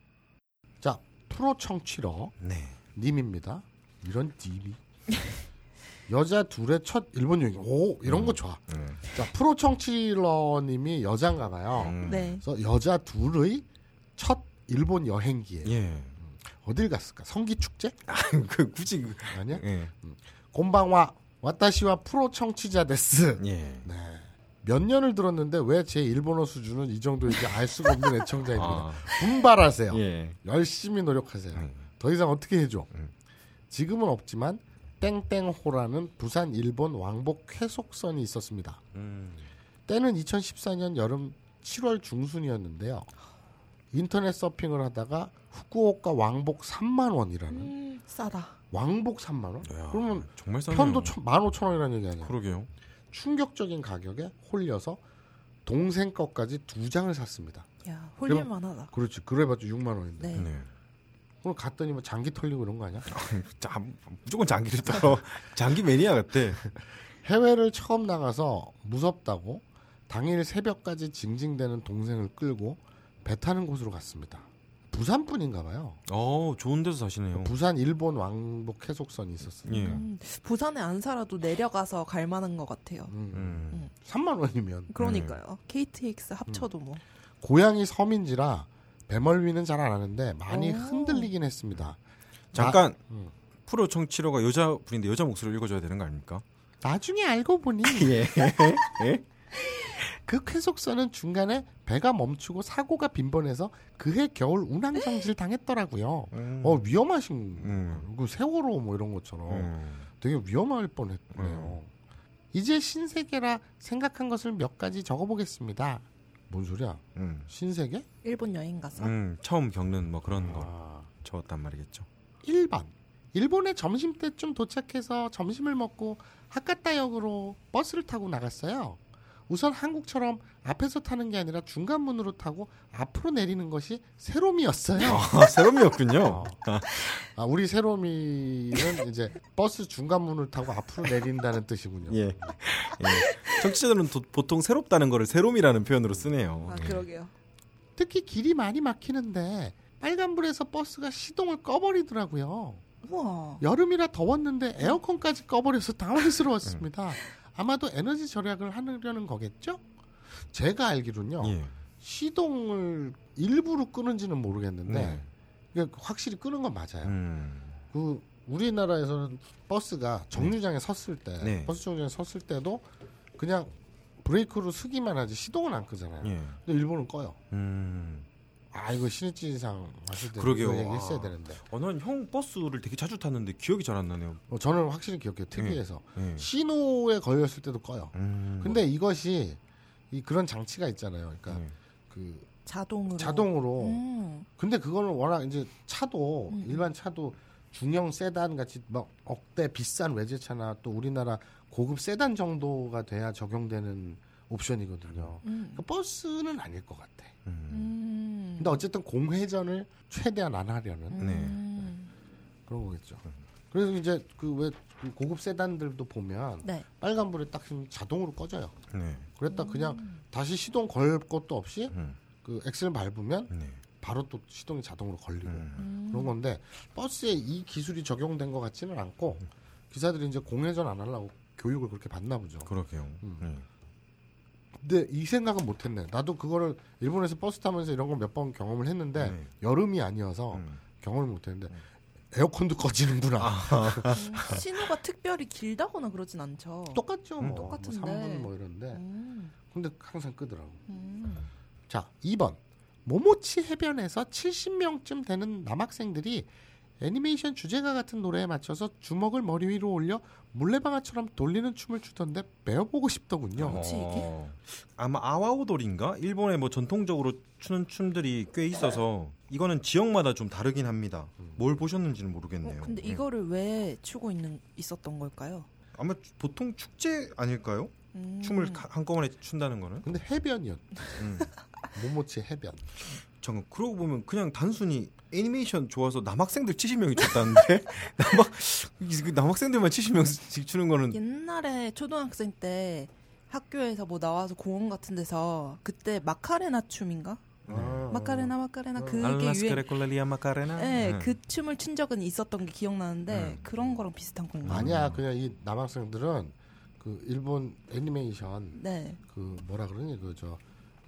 자 프로 청취러 네. 님입니다. 이런 님이 여자 둘의 첫 일본 여행. 오 이런 거 좋아. 음. 자 프로 청취러님이 여잔가 봐요. 음. 네. 그래서 여자 둘의 첫 일본 여행기예요. 예. 어딜 갔을까? 성기 축제? 그 굳이 그, 아니야? 예. 곤방와 와타시와 프로 청취자 데스. 예. 네. 몇 년을 들었는데 왜 제 일본어 수준은 이 정도인지 알 수가 없는 애청자입니다. 아. 분발하세요. 예. 열심히 노력하세요. 음. 더 이상 어떻게 해줘? 음. 지금은 없지만 땡땡호라는 부산 일본 왕복 쾌속선이 있었습니다. 음. 때는 2014년 여름 7월 중순이었는데요. 인터넷 서핑을 하다가 후쿠오카 왕복 3만 원이라는 음, 싸다. 왕복 3만 원? 야, 그러면 정말 싸네요. 편도 15,000원이라는 얘기 아니야. 그러게요. 충격적인 가격에 홀려서 동생 것까지 두 장을 샀습니다. 야 홀릴만하다. 그렇지. 그래봤자 6만 원인데. 네. 네. 그럼 갔더니 뭐 장기 털리고 이런 거 아니야? 자, 무조건 장기를 따라 장기 매니아 같아. 해외를 처음 나가서 무섭다고 당일 새벽까지 징징대는 동생을 끌고 배 타는 곳으로 갔습니다. 부산 분인가 봐요. 어, 좋은 데서 사시네요. 부산 일본 왕복 해속선이 있었으니까. 예. 음, 부산에 안 살아도 내려가서 갈 만한 것 같아요. 음. 음. 3만 원이면 그러니까요. KTX 합쳐도 뭐. 고향이 섬인지라 배멀미는 잘 안 하는데 많이 오. 흔들리긴 했습니다. 잠깐 음. 프로 청취로가 여자분인데 여자 목소리를 읽어줘야 되는 거 아닙니까? 나중에 알고 보니 예. 그 쾌속선은 중간에 배가 멈추고 사고가 빈번해서 그해 겨울 운항정지를 당했더라고요. 음. 어 위험하신 음. 그 세월호 뭐 이런 것처럼 음. 되게 위험할 뻔했네요. 이제 신세계라 생각한 것을 몇 가지 적어보겠습니다. 뭔 소리야? 음. 신세계? 일본 여행 가서. 음, 처음 겪는 뭐 그런 거 아, 적었단 말이겠죠. 1번. 일본에 점심때쯤 도착해서 점심을 먹고 하카타역으로 버스를 타고 나갔어요. 우선 한국처럼 앞에서 타는 게 아니라 중간 문으로 타고 앞으로 내리는 것이 세롬이었어요. 아, 새롬이었군요. 아, 우리 세롬이는 이제 버스 중간 문을 타고 앞으로 내린다는 뜻이군요. 예. 예. 청취자들은 도- 보통 새롭다는 거를 새롬이라는 표현으로 쓰네요. 아 예. 그러게요. 특히 길이 많이 막히는데 빨간불에서 버스가 시동을 꺼버리더라고요. 우와. 여름이라 더웠는데 에어컨까지 꺼버려서 당황스러웠습니다. 아마도 에너지 절약을 하려는 거겠죠? 제가 알기로는요. 예. 시동을 일부러 끄는지는 모르겠는데 네. 이게 확실히 끄는 건 맞아요. 음. 그 우리나라에서는 버스가 정류장에 섰을 때 네. 버스 정류장에 섰을 때도 그냥 브레이크로 쓰기만 하지 시동은 안 끄잖아요. 예. 근데 일본은 꺼요. 음. 아 이거 신입진상 왔을 때 그러게요. 그 얘기 했어야 아. 되는데 어, 난형 버스를 되게 자주 탔는데 기억이 잘 안 나네요. 어, 저는 확실히 기억해요. 특이해서 예. 신호에 걸렸을 때도 꺼요. 음. 근데 이것이 이 그런 장치가 있잖아요. 그러니까 예. 그 자동으로. 자동으로 음. 근데 그거는 워낙 이제 차도 음. 일반 차도 중형 세단 같이 막 억대 비싼 외제차나 또 우리나라 고급 세단 정도가 돼야 적용되는 옵션이거든요. 음. 그러니까 버스는 아닐 것 같아. 음. 음. 근데 어쨌든 공회전을 최대한 안 하려는 음. 그런 거겠죠. 그래서 이제 그 왜 고급 세단들도 보면 네. 빨간불에 딱 자동으로 꺼져요. 네. 그랬다 그냥 다시 시동 걸 것도 없이 음. 그 엑셀 밟으면 네. 바로 또 시동이 자동으로 걸리고 음. 음. 그런 건데 버스에 이 기술이 적용된 것 같지는 않고 기사들이 이제 공회전 안 하려고 교육을 그렇게 받나 보죠. 그러게요. 음. 예. 근데 이 생각은 못했네. 나도 그거를 일본에서 버스 타면서 이런 걸 몇 번 경험을 했는데 네. 여름이 아니어서 음. 경험을 못했는데 에어컨도 꺼지는구나. 음. 신호가 특별히 길다거나 그러진 않죠. 똑같죠. 음, 뭐. 똑같은데. 뭐 3분 뭐 이런데 음. 근데 항상 끄더라고. 음. 자, 2번. 모모치 해변에서 70명쯤 되는 남학생들이 애니메이션 주제가 같은 노래에 맞춰서 주먹을 머리 위로 올려 물레방아처럼 돌리는 춤을 추던데 배워보고 싶더군요. 뭐지, 이게? 어, 아마 아와오돌인가? 일본에 뭐 전통적으로 추는 춤들이 꽤 있어서 이거는 지역마다 좀 다르긴 합니다. 뭘 보셨는지는 모르겠네요. 어, 근데 예. 이거를 왜 추고 있는 있었던 걸까요? 아마 보통 축제 아닐까요? 음. 춤을 가- 한꺼번에 춘다는 거는? 근데 해변이었. 음. 모모치 해변. 잠깐 그러고 보면 그냥 단순히 애니메이션 좋아서 남학생들 70명이 줬다는데 남학 이 남학생들만 70명씩 주는 거는 옛날에 초등학생 때 학교에서 뭐 나와서 공원 같은 데서 그때 마카레나 춤인가? 아, 마카레나 마카레나 그게 유행. 알라스카레콜라리아 마카레나 네, 응. 그 춤을 춘 적은 있었던 게 기억나는데 음. 그런 거랑 비슷한 건가? 아니야 그냥 이 남학생들은 그 일본 애니메이션 네. 그 뭐라 그러니 그저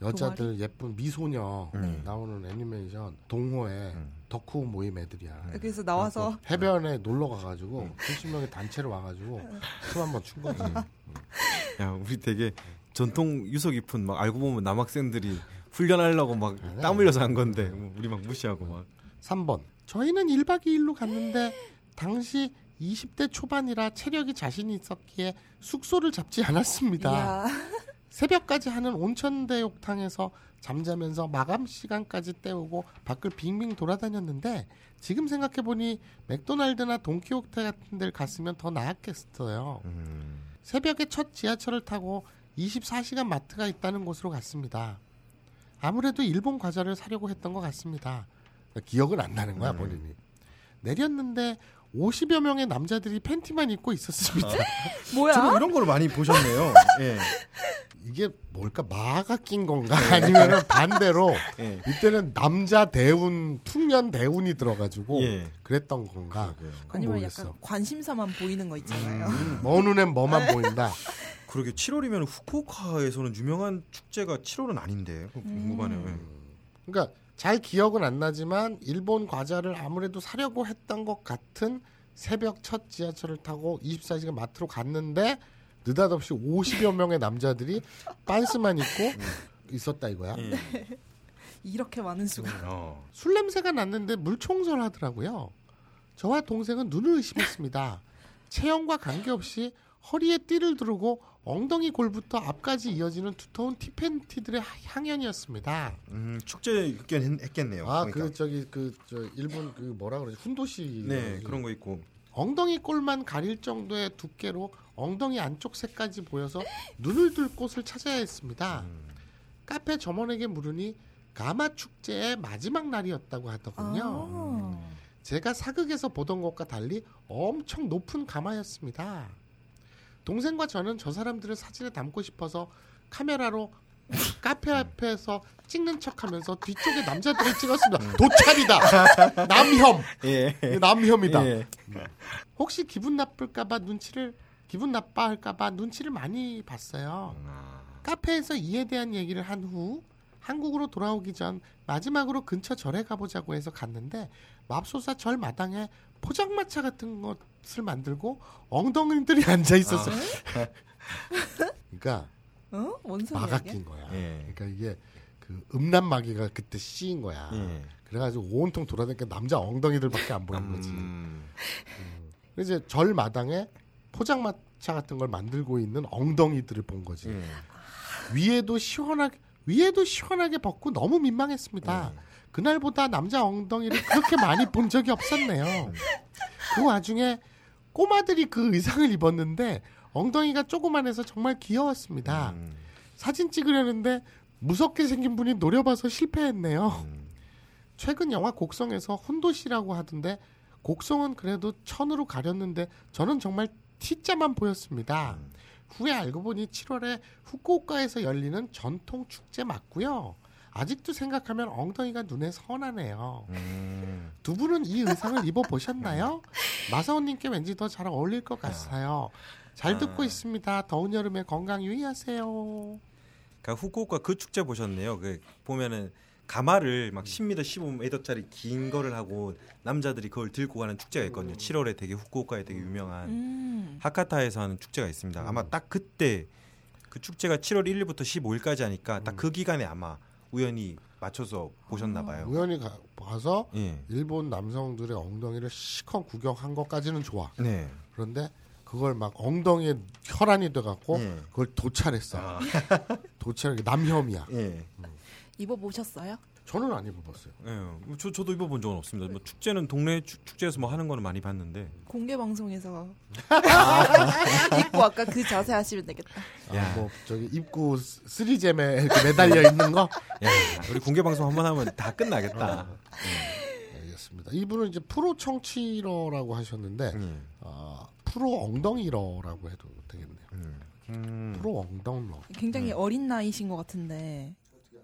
여자들 예쁜 미소녀 음. 나오는 애니메이션 동호회 음. 덕후 모임 애들이야. 그래서 나와서 해변에 놀러 가가지고 70명의 단체로 와가지고 춤 한번 춘 거지. 야 우리 되게 전통 유서 깊은 막 알고 보면 남학생들이 훈련하려고 막 땀 흘려서 한 건데 뭐 우리 막 무시하고 막 3번. 저희는 1박 2일로 갔는데 당시 20대 초반이라 체력이 자신이 있었기에 숙소를 잡지 않았습니다. 새벽까지 하는 온천대욕탕에서 잠자면서 마감 시간까지 때우고 밖을 빙빙 돌아다녔는데 지금 생각해보니 맥도날드나 돈키호테 같은 데를 갔으면 더 나았겠어요. 음. 새벽에 첫 지하철을 타고 24시간 마트가 있다는 곳으로 갔습니다. 아무래도 일본 과자를 사려고 했던 것 같습니다. 기억은 안 나는 거야 본인이. 내렸는데 50여 명의 남자들이 팬티만 입고 있었습니다. 뭐야? 주로 이런 거를 많이 보셨네요. 예. 이게 뭘까 마가 낀 건가 아니면 반대로 예. 이때는 남자 대운 풍년 대운이 들어가지고 예. 그랬던 건가 아니면 모르겠어. 약간 관심사만 보이는 거 있잖아요. 음, 먼 눈엔 뭐만 보인다. 그러게 7월이면 후쿠오카에서는 유명한 축제가 7월은 아닌데 그거 궁금하네요. 예. 그러니까 잘 기억은 안 나지만 일본 과자를 아무래도 사려고 했던 것 같은 새벽 첫 지하철을 타고 24시간 마트로 갔는데 느닷없이 50여 명의 남자들이 빤스만 입고 있었다 이거야. 예. 이렇게 많은 수가. 어. 술 냄새가 났는데 물 청소를 하더라고요. 저와 동생은 눈을 의심했습니다. 체형과 관계없이 허리에 띠를 두르고 엉덩이 골부터 앞까지 이어지는 두터운 티팬티들의 향연이었습니다. 음, 축제 했겠네요. 아, 그러니까. 그 저기 그 저 일본 그 뭐라 그러지? 훈도시 네 그런 거 있고 엉덩이 꼴만 가릴 정도의 두께로 엉덩이 안쪽 색까지 보여서 눈을 둘 곳을 찾아야 했습니다. 음. 카페 점원에게 물으니 가마 축제의 마지막 날이었다고 하더군요. 아. 제가 사극에서 보던 것과 달리 엄청 높은 가마였습니다. 동생과 저는 저 사람들을 사진에 담고 싶어서 카메라로 카페 앞에서 찍는 척하면서 뒤쪽에 남자들을 찍었습니다. 도찰이다. 남혐. 예. 이게 남혐이다. 예. 혹시 기분 나쁠까봐 눈치를 기분 나빠할까봐 눈치를 많이 봤어요. 아. 카페에서 이에 대한 얘기를 한 후 한국으로 돌아오기 전 마지막으로 근처 절에 가보자고 해서 갔는데 맙소사 절 마당에 포장마차 같은 것을 만들고 엉덩이들이 앉아 있었어요. 그러니까 어? 마가? 낀 거야. 예. 그러니까 이게 그 음란 마귀가 그때 씌인 거야. 예. 그래가지고 온통 돌아다니까 남자 엉덩이들밖에 안 보이는 거지. 음. 그래서 이제 절 마당에 포장마차 같은 걸 만들고 있는 엉덩이들을 본 거지. 예. 위에도 시원하게 위에도 시원하게 벗고 너무 민망했습니다. 예. 그날보다 남자 엉덩이를 그렇게 많이 본 적이 없었네요. 그 와중에 꼬마들이 그 의상을 입었는데 엉덩이가 조그만해서 정말 귀여웠습니다. 음. 사진 찍으려는데 무섭게 생긴 분이 노려봐서 실패했네요. 음. 최근 영화 곡성에서 혼도시라고 하던데 곡성은 그래도 천으로 가렸는데 저는 정말 T자만 보였습니다. 후에 알고 보니 7월에 후쿠오카에서 열리는 전통 축제 맞고요. 아직도 생각하면 엉덩이가 눈에 선하네요. 음. 두 분은 이 의상을 입어 보셨나요? 마사오님께 왠지 더 잘 어울릴 것 같아요. 잘 듣고 아. 있습니다. 더운 여름에 건강 유의하세요. 그러니까 후쿠오카 그 축제 보셨네요. 그 보면은 가마를 막 10m, 15m짜리 긴 거를 하고 남자들이 그걸 들고 가는 축제가 있거든요. 7월에 되게 후쿠오카에 되게 유명한 음. 하카타에서 하는 축제가 있습니다. 아마 딱 그때 그 축제가 7월 1일부터 15일까지 하니까 딱 그 기간에 아마 우연히 맞춰서 보셨나 봐요. 우연히 가, 봐서 예. 일본 남성들의 엉덩이를 시커 구경한 것까지는 좋아. 네. 그런데 그걸 막 엉덩이에 혈안이 돼갖고 예. 그걸 도찰했어. 아. 도찰 남혐이야. 예. 입어 보셨어요? 저는 안 입어봤어요. 예, 저 저도 입어본 적은 없습니다. 뭐 축제는 동네 축, 축제에서 뭐 하는 거는 많이 봤는데. 공개 방송에서 입고 아까 그 자세 하시면 되겠다. 야. 아, 뭐 저기 스- 쓰리잼에 이렇게 매달려 있는 거. 야, 우리 공개 방송 한 번 하면 다 끝나겠다. 알겠습니다. 이분은 이제 프로 청취러라고 하셨는데 음. 어, 프로 엉덩이러라고 해도 되겠네요. 음. 프로 엉덩러. 굉장히 어린 나이신 것 같은데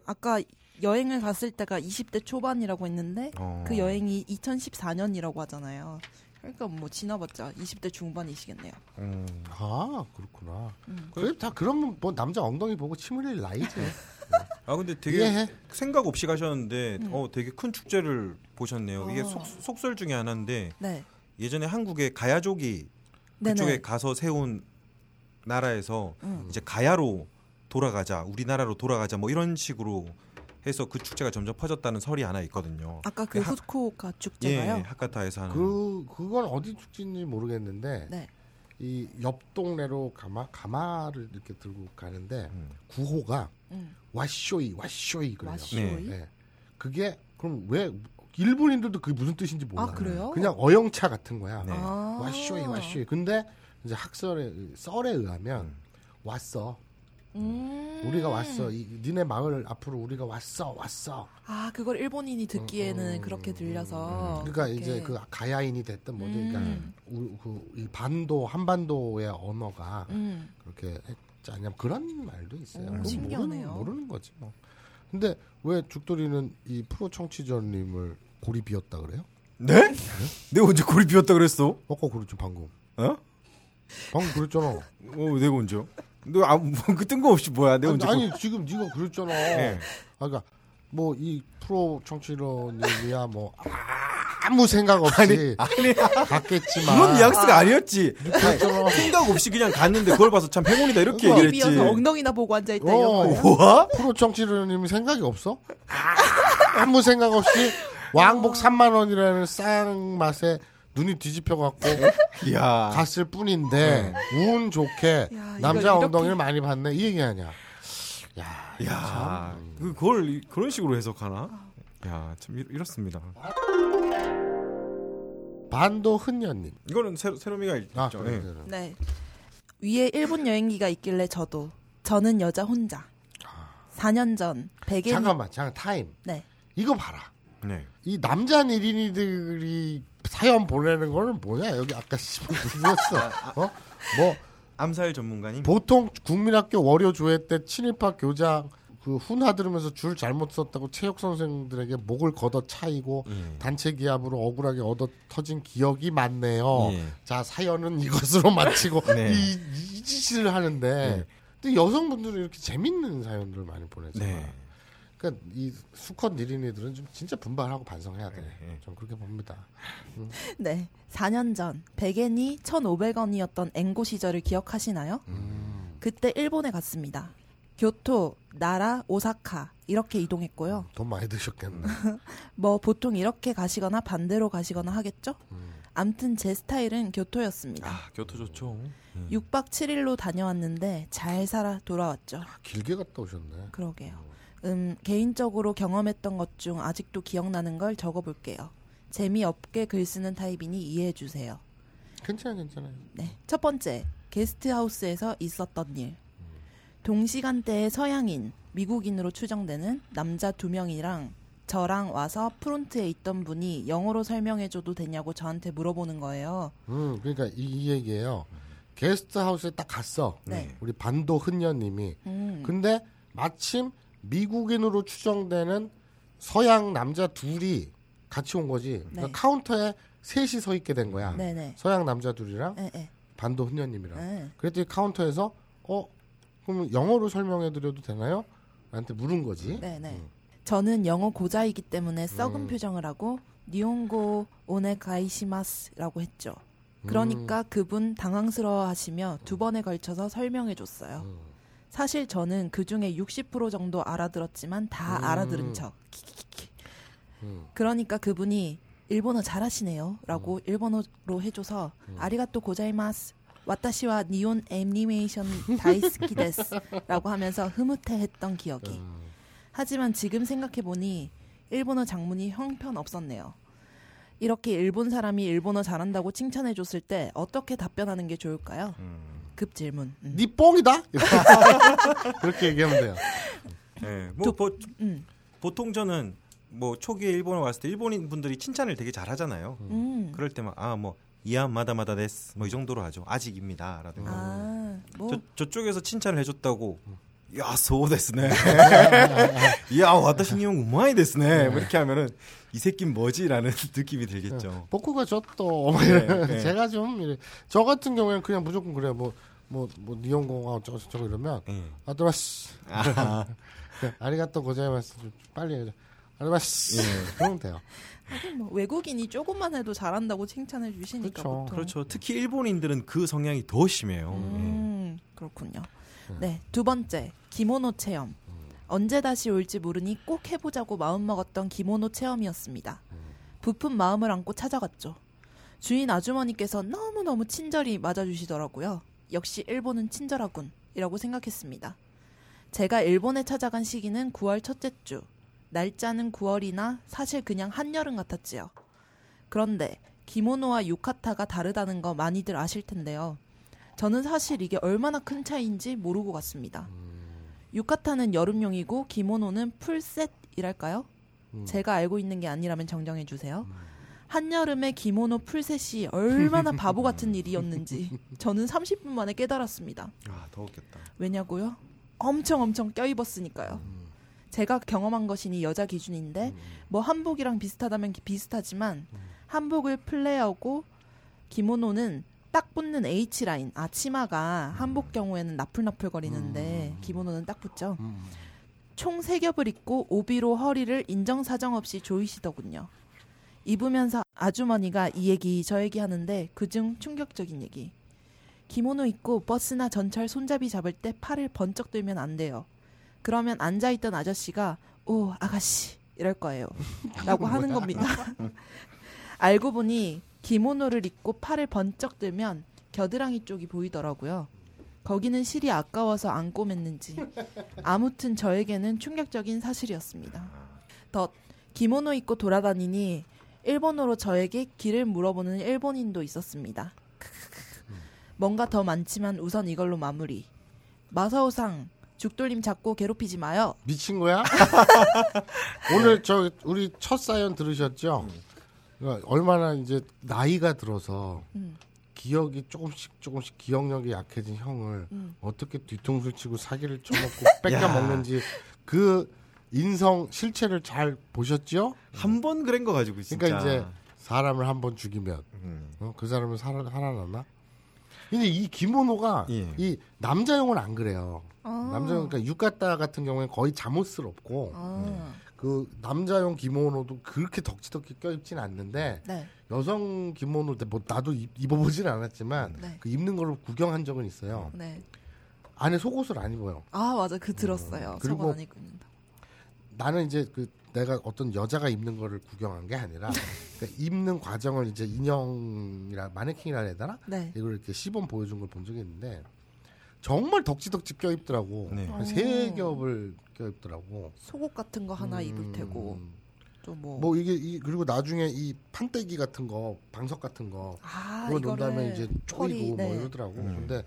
아까 여행을 갔을 때가 20대 초반이라고 했는데 어. 그 여행이 2014년이라고 하잖아요. 그러니까 뭐 지나봤자 20대 중반이시겠네요. 음. 아 그렇구나. 음. 그래 다 그러면 뭐 남자 엉덩이 보고 침 흘릴 나이지. 아 근데 되게 이해해. 생각 없이 가셨는데 음. 어 되게 큰 축제를 보셨네요. 이게 어. 속, 속설 중에 하나인데 네. 예전에 한국에 가야족이 네네. 그쪽에 가서 세운 나라에서 음. 이제 가야로 돌아가자 우리나라로 돌아가자 뭐 이런 식으로 해서 그 축제가 점점 퍼졌다는 설이 하나 있거든요. 아까 그 하- 후쿠오카 예, 축제가요. 하카타에서 하는 그 그건 어디 축제인지 모르겠는데 네. 이옆 동네로 가마 가마를 이렇게 들고 가는데 음. 구호가 음. 와쇼이 와쇼이 그래요. 와쇼이? 네. 그게 그럼 왜 일본인들도 그게 무슨 뜻인지 몰라. 아 그래요? 그냥 어영차 같은 거야. 네. 아. 와쇼이 와쇼이. 근데 이제 학설에 썰에 의하면 음. 왔어. 음. 우리가 왔어. 이, 니네 마을 앞으로 우리가 왔어. 왔어. 아 그걸 일본인이 듣기에는 음, 그렇게 들려서. 그러니까 그렇게. 이제 그 가야인이 됐든 뭐든 그러니까 음. 우- 그, 이 반도 한반도의 언어가 음. 그렇게 했지 않냐 그런 말도 있어요. 오, 신기하네요. 모르는, 모르는 거지 뭐. 근데 왜 죽돌이는 이 프로 청취자님을 고리 비웠다 그래요? 네? 내가 언제 고리 비웠다 그랬어? 아까 그랬죠 방금. 어? 방금 그랬잖아. 어, 내가 언제? 너 아무 그 뜬금없이 뭐야? 내가 아니? 아니 지금 네가 그랬잖아. 네. 아, 그러니까 뭐 이 프로 청취자님이야 뭐 아무 생각 없이 아니 갔겠지만 그런 뉘앙스가 아니었지. 그랬잖아. 생각 없이 그냥 갔는데 그걸 봐서 참 행운이다 이렇게 그거 얘기를 했지. 비어서 엉덩이나 보고 앉아 있다 이런 어. 뭐야? 프로 청취자님이 생각이 없어? 아무 생각 없이 왕복 3만 원이라는 싼 맛에 눈이 뒤집혀 갖고 이야. 갔을 뿐인데 운 좋게 야, 남자 엉덩이를 많이 봤네 이 얘기 아니야. 야, 야, 그 그걸 이- 그런 식으로 해석하나? 야, 참 이- 이렇습니다. 반도 흔녀님. 이거는 새, 새로미가 있죠. 아, 예. 그래, 그래. 네. 위에 일본 여행기가 있길래 저도 저는 여자 혼자. 4년 전 베개 잠깐만, 잠깐 타임. 네. 이거 봐라. 네. 이 남자 니린이들이 사연 보내는 거는 뭐냐? 여기 아까 씨발 누구였어? 어? 뭐 암살 전문가님. 보통 국민학교 월요 조회 때 친일파 교장 그 훈화 들으면서 줄 잘못 썼다고 체육 선생들에게 목을 걷어 차이고 예. 단체 기합으로 억울하게 얻어 터진 기억이 많네요. 예. 자 사연은 이것으로 마치고 네. 이, 이 짓을 하는데 네. 근데 여성분들은 이렇게 재밌는 사연들을 많이 보내잖아. 네. 그러니까 이 수컷 니린이들은 좀 진짜 분발하고 반성해야 돼. 네. 전 그렇게 봅니다. 네. 4년 전 베겐이 1,500원이었던 앵고 시절을 기억하시나요? 음. 그때 일본에 갔습니다. 교토, 나라, 오사카 이렇게 이동했고요. 돈 많이 드셨겠네. 뭐 보통 이렇게 가시거나 반대로 가시거나 하겠죠? 음. 암튼 제 스타일은 교토였습니다. 아, 교토 좋죠. 음. 6박 7일로 다녀왔는데 잘 살아 돌아왔죠. 길게 갔다 오셨네. 그러게요. 음, 개인적으로 경험했던 것 중 아직도 기억나는 걸 적어볼게요. 재미없게 글 쓰는 타입이니 이해해주세요. 괜찮아, 괜찮아요. 네. 첫 번째, 게스트하우스에서 있었던 일. 동시간대에 서양인, 미국인으로 추정되는 남자 두 명이랑 저랑 와서 프론트에 있던 분이 영어로 설명해줘도 되냐고 저한테 물어보는 거예요. 음, 그러니까 이, 이 얘기예요. 게스트 하우스에 딱 갔어. 네. 우리 반도 흔녀님이. 음, 근데 마침 미국인으로 추정되는 서양 남자 둘이 같이 온 거지. 그러니까 네. 카운터에 셋이 서 있게 된 거야. 네네. 서양 남자 둘이랑 네, 네. 반도 흔녀님이랑. 네. 그랬더니 카운터에서 어 그럼 영어로 설명해 드려도 되나요? 나한테 물은 거지. 네네. 음. 저는 영어 고자이기 때문에 썩은 음. 표정을 하고 니온고 오네 가이시마스라고 했죠. 그러니까 그분 당황스러워하시며 두 번에 걸쳐서 설명해줬어요. 음. 사실 저는 그 중에 60% 정도 알아들었지만 다 음. 알아들은 척. 키키키키. 음. 그러니까 그분이 일본어 잘하시네요라고 일본어로 해줘서 ありがとうございます. 와타시와 니온 애니메이션 다이스키 데스라고 하면서 흐뭇해했던 기억이. 음. 하지만 지금 생각해보니 일본어 장문이 형편없었네요. 이렇게 일본 사람이 일본어 잘한다고 칭찬해줬을 때 어떻게 답변하는 게 좋을까요? 음. 급 질문. 음. 네 뽕이다. 그렇게 얘기하면 돼요. 예, 뭐 도- 보, 음. 보통 저는 뭐 초기에 일본에 왔을 때 일본인 분들이 칭찬을 되게 잘하잖아요. 음. 그럴 때만 아뭐 이안 마다마다 데스 뭐 이 정도로 하죠. 아직입니다라든가. 아, 뭐 저 저쪽에서 칭찬을 해줬다고. 야, 소 데스네. 야, 와타시니 형 우마이 데스네. 뭐 이렇게 하면은 이 새끼는 뭐지라는 느낌이 들겠죠. 복구가 줬또 뭐 네, 네. 제가 좀. 저 같은 경우에는 그냥 무조건 그래요. 뭐 뭐뭐 니온공가 어쩌고 저쩌고 이러면 예. 아도라스 아, 아리가또 고자이마스 좀 빨리 해. 아도라스 예. 그러면 돼요. 하긴 뭐 외국인이 조금만 해도 잘한다고 칭찬해 주시니까 그렇죠. 보통. 그렇죠. 특히 일본인들은 그 성향이 더 심해요. 음, 그렇군요. 네, 두 번째 기모노 체험. 언제 다시 올지 모르니 꼭 해보자고 마음먹었던 기모노 체험이었습니다. 부푼 마음을 안고 찾아갔죠. 주인 아주머니께서 너무너무 친절히 맞아주시더라고요. 역시 일본은 친절하군. 이라고 생각했습니다. 제가 일본에 찾아간 시기는 9월 첫째 주. 날짜는 9월이나 사실 그냥 한여름 같았지요. 그런데 기모노와 유카타가 다르다는 거 많이들 아실 텐데요. 저는 사실 이게 얼마나 큰 차이인지 모르고 갔습니다. 유카타는 여름용이고 기모노는 풀셋이랄까요? 음. 제가 알고 있는 게 아니라면 정정해 주세요. 한여름에 기모노 풀셋이 얼마나 바보 같은 일이었는지 저는 30분 만에 깨달았습니다. 아, 더웠겠다. 왜냐고요? 엄청 엄청 껴입었으니까요. 제가 경험한 것이니 여자 기준인데 뭐 한복이랑 비슷하다면 기- 비슷하지만 한복을 플레이하고 기모노는 딱 붙는 H 라인 아 치마가 한복 경우에는 나풀나풀 거리는데 기모노는 딱 붙죠. 음. 총세 겹을 입고 오비로 허리를 인정사정 없이 조이시더군요. 입으면서 아주머니가 이 얘기 저 얘기 하는데 그중 충격적인 얘기. 기모노 입고 버스나 전철 손잡이 잡을 때 팔을 번쩍 들면 안 돼요. 그러면 앉아있던 아저씨가 오 아가씨 이럴 거예요. 라고 하는 겁니다. 알고 보니 기모노를 입고 팔을 번쩍 들면 겨드랑이 쪽이 보이더라고요. 거기는 실이 아까워서 안 꼬맸는지. 아무튼 저에게는 충격적인 사실이었습니다. 덧 기모노 입고 돌아다니니 일본어로 저에게 길을 물어보는 일본인도 있었습니다. 뭔가 더 많지만 우선 이걸로 마무리. 마사오상 죽돌림 잡고 괴롭히지 마요. 미친 거야? 오늘 저 우리 첫 사연 들으셨죠? 그러니까 얼마나 이제 나이가 들어서 음. 기억이 조금씩 조금씩 기억력이 약해진 형을 음. 어떻게 뒤통수를 치고 사기를 쳐먹고 뺏겨 야. 먹는지 그 인성 실체를 잘 보셨죠? 한번 그런 거 가지고 진짜. 그러니까 이제 사람을 한 번 죽이면 음. 어? 그 사람은 살아, 살아났나? 근데 이 기모노가 예. 이 남자용은 안 그래요. 아. 남자용 그러니까 유카타 같은 경우에는 거의 잠옷스럽고 아. 그 남자용 기모노도 그렇게 덕지덕지 껴입진 않는데 네. 여성 기모노 뭐 나도 입, 입어보지는 않았지만 네. 그 입는 거를 구경한 적은 있어요. 네. 안에 속옷을 안 입어요. 아 맞아 그 들었어요. 그리고 저거 안 입고 있는다. 나는 이제 그 내가 어떤 여자가 입는 거를 구경한 게 아니라 그러니까 입는 과정을 이제 인형이라 마네킹이라 해야 되나? 네. 이걸 이렇게 시범 보여준 걸 본 적이 있는데 정말 덕지덕지 껴입더라고. 네. 한세 겹을 껴입더라고. 속옷 같은 거 하나 입을 음, 테고 또 뭐. 뭐 이게 이 그리고 나중에 이 판때기 같은 거 방석 같은 거 아 그거 놓은 다음에 이제 허리, 쪼이고 네. 뭐 이러더라고. 음. 근데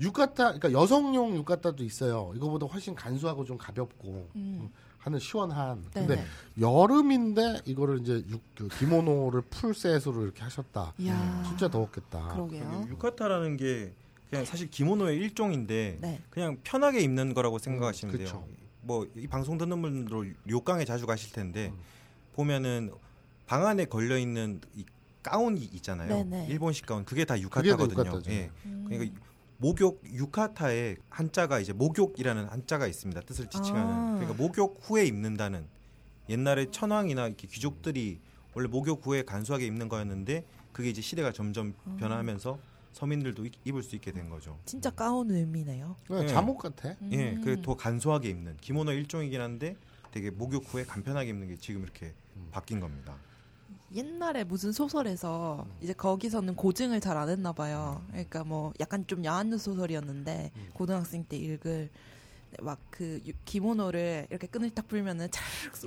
유카타 그러니까 여성용 유카타도 있어요. 이거보다 훨씬 간소하고 좀 가볍고 음. 하는 시원한. 네네. 근데 여름인데 이거를 이제 유, 그 기모노를 풀 셋으로 이렇게 하셨다. 이야. 진짜 더웠겠다. 그러게요. 유카타라는 게 그냥 사실 기모노의 일종인데 네. 그냥 편하게 입는 거라고 생각하시면 음, 돼요. 뭐 이 방송 듣는 분들 료강에 자주 가실 텐데 음. 보면은 방 안에 걸려 있는 이 가운이 있잖아요. 네네. 일본식 가운 그게 다 그게 다 유카타거든요. 유카타죠. 예. 음. 그러니까 목욕 유카타에 한자가 이제 목욕이라는 한자가 있습니다. 뜻을 지칭하는. 아. 그러니까 목욕 후에 입는다는 옛날에 천황이나 이렇게 귀족들이 원래 목욕 후에 간소하게 입는 거였는데 그게 이제 시대가 점점 아. 변하면서 서민들도 입- 입을 수 있게 된 거죠. 진짜 가운 의미네요. 그냥 예. 잠옷 같아. 예, 음. 그더 간소하게 입는 기모노 일종이긴 한데 되게 목욕 후에 간편하게 입는 게 지금 이렇게 바뀐 겁니다. 옛날에 무슨 소설에서 이제 거기서는 고증을 잘 안 했나 봐요. 그러니까 뭐 약간 좀 야한 소설이었는데 고등학생 때 읽을 막그 기모노를 이렇게 끈을 딱 풀면은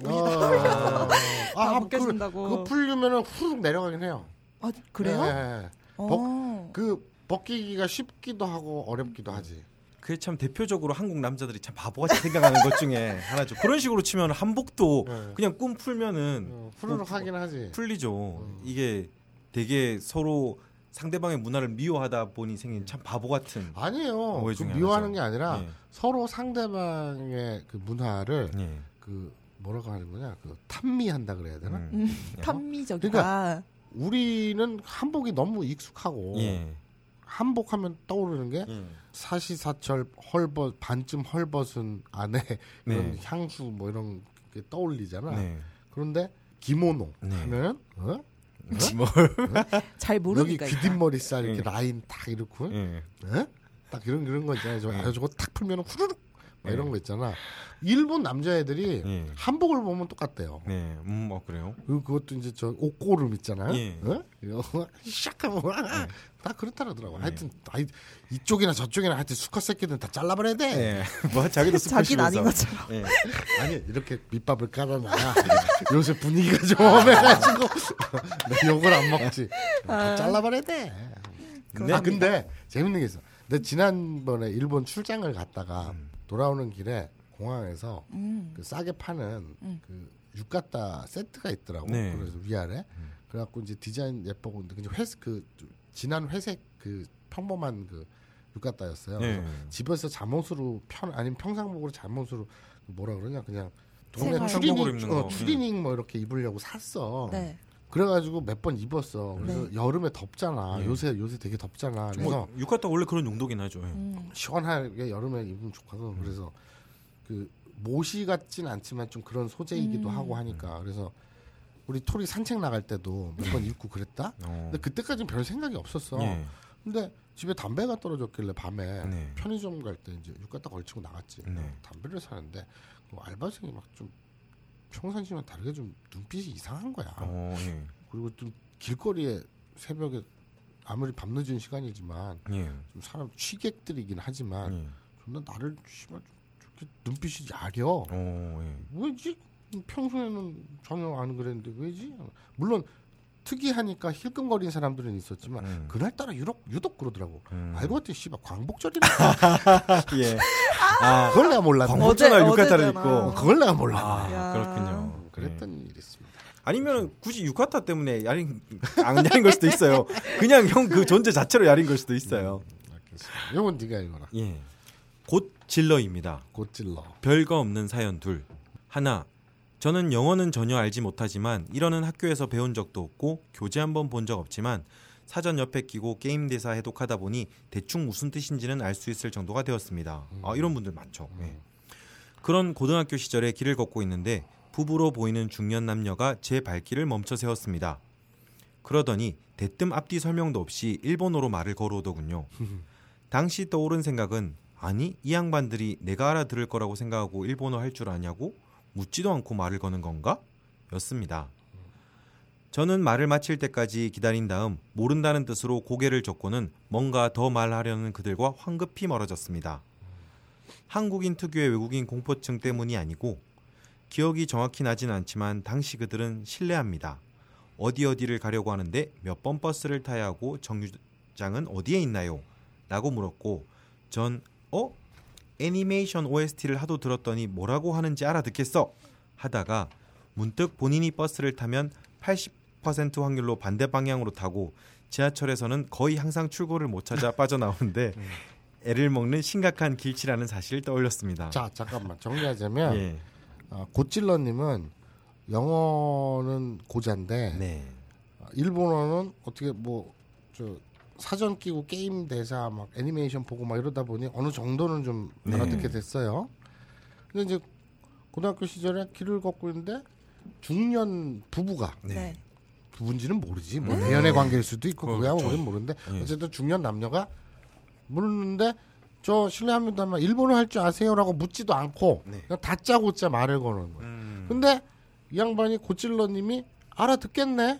어, 올리다 올려서 아, 다 그, 벗겨진다고. 그 풀리면은 후룩 내려가긴 해요. 아 그래요? 예, 예, 예. 어. 그 벗기기가 쉽기도 하고 어렵기도 하지. 그게 참 대표적으로 한국 남자들이 참 바보같이 생각하는 것 중에 하나죠. 그런 식으로 치면 한복도 네. 그냥 꿈 풀면은 어, 후루룩 하긴 하지. 풀리죠. 음. 이게 되게 서로 상대방의 문화를 미워하다 보니 생긴 참 바보 같은. 아니에요. 그 미워하는. 게 아니라 예. 서로 상대방의 그 문화를 예. 그 뭐라고 하는 거냐 그 탐미한다 그래야 되나? 음. 음, 탐미적이다. 그러니까 우리는 한복이 너무 익숙하고 예. 한복하면 떠오르는 게 예. 사시사철 헐벗 반쯤 헐벗은 안에 그런 네. 향수 뭐 이런 게 떠올리잖아. 네. 그런데 기모노 네. 하면 어? 뭐. 잘 여기 모르니까. 귀뒷머리 살 이렇게 예. 라인 딱 이렇고 예. 어? 딱 이런 그런 거 있잖아요. 저, 예. 아, 저거 탁 풀면 후루룩 막 예. 이런 거 있잖아. 일본 남자애들이 예. 한복을 보면 똑같대요. 네. 음, 어 그래요? 그리고 그것도 이제 저 옷고름 있잖아요. 예. 어? 이거 샥하면 다 그렇다 그러더라고. 예. 하여튼 아이, 이쪽이나 저쪽이나 하여튼 수컷 새끼들은 다 잘라버려야 돼. 예. 뭐 자기도 자기는 아닌 스포츠면서. 것처럼. 예. 아니 이렇게 밑밥을 깔아놔야 요새 분위기가 좀 험해가지고 내 욕을 안 먹지. 다 잘라버려야 돼. 아 근데 재밌는 게 있어. 내 지난번에 일본 출장을 갔다가 돌아오는 길에 공항에서 음. 그 싸게 파는 음. 그 유카타 세트가 있더라고. 네. 그래서 위아래. 그래갖고 이제 디자인 예쁘고 근데 그냥 회색 그 진한 회색 그 평범한 그 유카타였어요. 네. 그래서 집에서 잠옷으로 편 아니면 평상복으로 잠옷으로 뭐라 그러냐 그냥 동네 추리닝 입는 어, 거. 추리닝 뭐 이렇게 입으려고 샀어. 네. 그래가지고 몇 번 입었어. 그래서 네. 여름에 덥잖아. 네. 요새 요새 되게 덥잖아. 그래서 뭐 유카타 원래 그런 용도긴 하죠. 예. 음. 시원하게 여름에 입으면 좋거든. 그래서 그 모시 같진 않지만 좀 그런 소재이기도 음. 하고 하니까 그래서 우리 토리 산책 나갈 때도 몇 번 입고 그랬다. 어. 근데 그때까지는 별 생각이 없었어. 예. 근데 집에 담배가 떨어졌길래 밤에 네. 편의점 갈 때 이제 육가딱 걸치고 나갔지. 네. 담배를 사는데 그 알바생이 막 좀 평상시랑 다르게 좀 눈빛이 이상한 거야. 어, 예. 그리고 좀 길거리에 새벽에 아무리 밤늦은 시간이지만 예. 좀 사람 취객들이긴 하지만 예. 존나 나를 씨발 저렇게 눈빛이 야려. 어, 예. 왜지? 평소에는 전혀 안 그랬는데 왜지? 물론 특이하니까 힐끔거리는 사람들은 있었지만 음. 그날따라 유독 유독 그러더라고. 음. 알고 봤더니 씨발 광복절이라. 예. 아, 그걸 내가 몰랐네. 광복절날 어제- 유카타를. 입고. 어, 그걸 내가 몰랐네. 아, 야. 그렇군요. 그랬던 일이 있습니다. 아니면 굳이 유카타 때문에 야린 안 야린 걸 수도 있어요. 그냥 형 그 존재 자체로 야린 걸 수도 있어요. 알겠습니다. 이건 네가 읽어라. 예. 곧 질러입니다. 곧질러. 별거 없는 사연 둘. 하나. 저는 영어는 전혀 알지 못하지만 이러는 학교에서 배운 적도 없고 교재 한 번 본 적 없지만 사전 옆에 끼고 게임 대사 해독하다 보니 대충 무슨 뜻인지는 알 수 있을 정도가 되었습니다. 아, 이런 분들 많죠. 예. 그런 고등학교 시절에 길을 걷고 있는데 부부로 보이는 중년 남녀가 제 발길을 멈춰 세웠습니다. 그러더니 대뜸 앞뒤 설명도 없이 일본어로 말을 걸어오더군요. 당시 떠오른 생각은 아니 이 양반들이 내가 알아들을 거라고 생각하고 일본어 할 줄 아냐고 묻지도 않고 말을 거는 건가? 였습니다. 저는 말을 마칠 때까지 기다린 다음 모른다는 뜻으로 고개를 젓고는 뭔가 더 말하려는 그들과 황급히 멀어졌습니다. 한국인 특유의 외국인 공포증 때문이 아니고 기억이 정확히 나진 않지만 당시 그들은 신뢰합니다. 어디 어디를 가려고 하는데 몇 번 버스를 타야 하고 정류장은 어디에 있나요? 라고 물었고 전 어? 애니메이션 OST를 하도 들었더니 뭐라고 하는지 알아듣겠어 하다가 문득 본인이 버스를 타면 80% 확률로 반대 방향으로 타고 지하철에서는 거의 항상 출구를 못 찾아 빠져나오는데 애를 먹는 심각한 길치라는 사실을 떠올렸습니다. 자 잠깐만 정리하자면 예. 아, 곧질러님은 영어는 고자인데 네. 아, 일본어는 어떻게 뭐 저 사전 끼고 게임 대사 막 애니메이션 보고 막 이러다 보니 어느 정도는 좀 네. 알아듣게 됐어요. 근데 이제 고등학교 시절에 길을 걷고 있는데 중년 부부가 네. 부부인지는 모르지 뭐 대연의 관계일 수도 있고 음. 그렇죠. 그거야 우리는 모르는데 예. 어쨌든 중년 남녀가 물었는데 저 실례합니다만 일본어 할 줄 아세요라고 묻지도 않고 네. 그냥 다짜고짜 말을 거는 거예요. 음. 근데 이 양반이 고찔러님이 알아듣겠네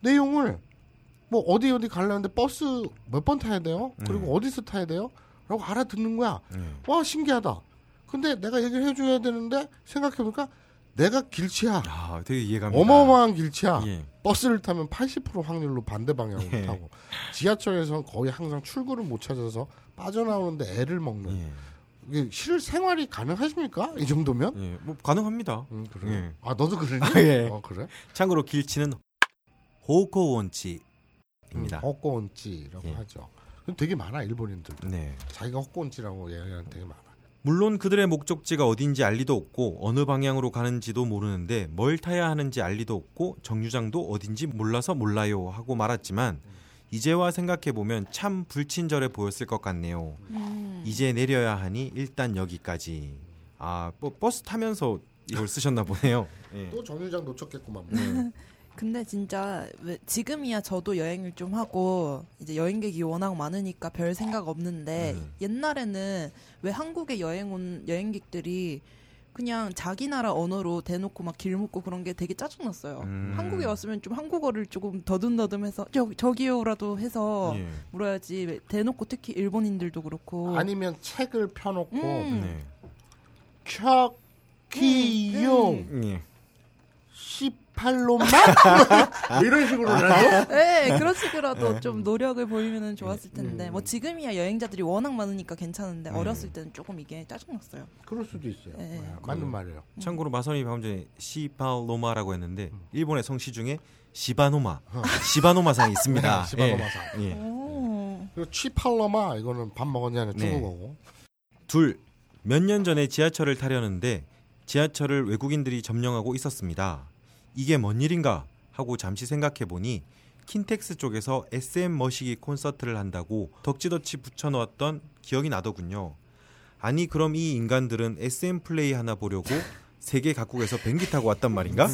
내용을 뭐 어디 어디 가려는데 버스 몇 번 타야 돼요? 그리고 음. 어디서 타야 돼요? 라고 알아듣는 거야. 네. 와 신기하다. 근데 내가 얘기를 해줘야 되는데 생각해보니까 내가 길치야. 아, 되게 이해갑니다. 어마어마한 길치야. 예. 버스를 타면 80% 확률로 반대 방향으로 예. 타고 지하철에서는 거의 항상 출구를 못 찾아서 빠져나오는데 애를 먹는 예. 이게 실 생활이 가능하십니까? 이 정도면? 예. 뭐 가능합니다. 음, 그래. 예. 아 너도 그러니? 아, 예. 어 그래? 참고로 길치는 호코 원치 입니다. 헛고온찌라고 예. 하죠. 되게 많아 일본인들. 네. 자기가 헛고온찌라고 얘기하는 되게 많아. 물론 그들의 목적지가 어딘지 알 리도 없고 어느 방향으로 가는지도 모르는데 뭘 타야 하는지 알 리도 없고 정류장도 어딘지 몰라서 몰라요 하고 말았지만 이제와 생각해 보면 참 불친절해 보였을 것 같네요. 음. 이제 내려야 하니 일단 여기까지. 아, 뭐 버스 타면서 이걸 쓰셨나 보네요. 예. 또 정류장 놓쳤겠구만. 네. 근데 진짜 왜 지금이야 저도 여행을 좀 하고 이제 여행객이 워낙 많으니까 별 생각 없는데 음. 옛날에는 왜 한국에 여행 온 여행객들이 그냥 자기 나라 언어로 대놓고 막 길 묻고 그런 게 되게 짜증났어요. 음. 한국에 왔으면 좀 한국어를 조금 더듬더듬해서 저 저기요라도 해서 예. 물어야지 왜 대놓고 특히 일본인들도 그렇고 아니면 책을 펴놓고 음. 네. 켜키용 음. 예. 시 팔로만 이런 식으로라도 네, 그런 식으로도 네. 좀 노력을 보이면 좋았을 텐데 음. 뭐 지금이야 여행자들이 워낙 많으니까 괜찮은데 네. 어렸을 때는 조금 이게 짜증났어요. 그럴 수도 있어요. 네. 네, 맞는 말이에요. 참고로 마선이 방금 전에 시팔로마라고 했는데 음. 일본의 성씨 중에 시바노마, 시바노마상이 있습니다. 네, 시바노마상. 예. 예. 오. 그리고 취팔로마 이거는 밥 먹었냐는 네. 중국어고. 둘, 몇 년 전에 지하철을 타려는데 지하철을 외국인들이 점령하고 있었습니다. 이게 뭔 일인가 하고 잠시 생각해 보니 킨텍스 쪽에서 SM 머시기 콘서트를 한다고 덕지덕지 붙여놓았던 기억이 나더군요. 아니 그럼 이 인간들은 SM 플레이 하나 보려고 세계 각국에서 비행기 타고 왔단 말인가?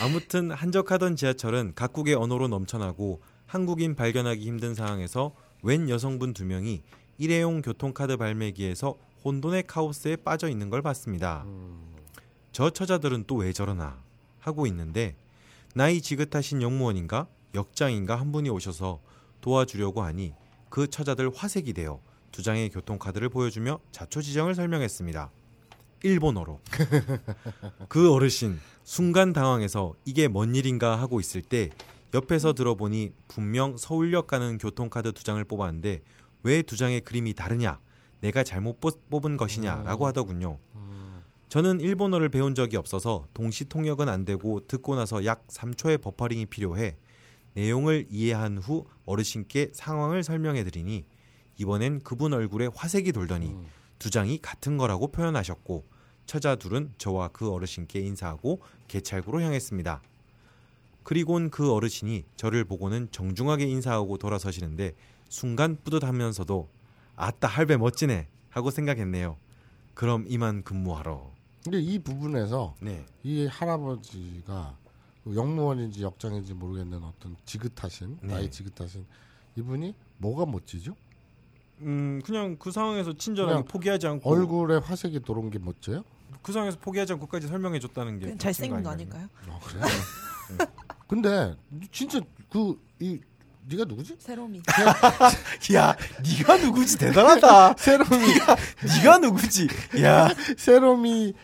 아무튼 한적하던 지하철은 각국의 언어로 넘쳐나고 한국인 발견하기 힘든 상황에서 웬 여성분 두 명이 일회용 교통카드 발매기에서 혼돈의 카오스에 빠져 있는 걸 봤습니다. 저 처자들은 또 왜 저러나 하고 있는데 나이 지긋하신 영무원인가 역장인가 한 분이 오셔서 도와주려고 하니 그 처자들 화색이 되어 두 장의 교통카드를 보여주며 자초지정을 설명했습니다. 일본어로. 그 어르신 순간 당황해서 이게 뭔 일인가 하고 있을 때 옆에서 들어보니 분명 서울역 가는 교통카드 두 장을 뽑았는데 왜 두 장의 그림이 다르냐? 내가 잘못 뽑- 뽑은 것이냐라고 하더군요. 저는 일본어를 배운 적이 없어서 동시 통역은 안 되고 듣고 나서 약 3초의 버퍼링이 필요해 내용을 이해한 후 어르신께 상황을 설명해 드리니 이번엔 그분 얼굴에 화색이 돌더니 두 장이 같은 거라고 표현하셨고 처자 둘은 저와 그 어르신께 인사하고 개찰구로 향했습니다. 그리곤 그 어르신이 저를 보고는 정중하게 인사하고 돌아서시는데 순간 뿌듯하면서도 아따 할배 멋지네 하고 생각했네요. 그럼 이만 근무하러. 근데 이 부분에서 네. 이 할아버지가 그 영무원인지 역장인지 모르겠는 어떤 지긋하신 네. 나이 지긋하신 이분이 뭐가 멋지죠? 음 그냥 그 상황에서 친절하게 포기하지 않고 얼굴에 화색이 돌은 게 멋져요? 그 상황에서 포기하지 않고까지 설명해 줬다는 게 잘생긴 거 아닐까요? 아 그래? 근데 진짜 그이 네가 누구지? 세롬이. 야, 네가 누구지 대단하다. 세롬이 네가 누구지? 야, 세롬이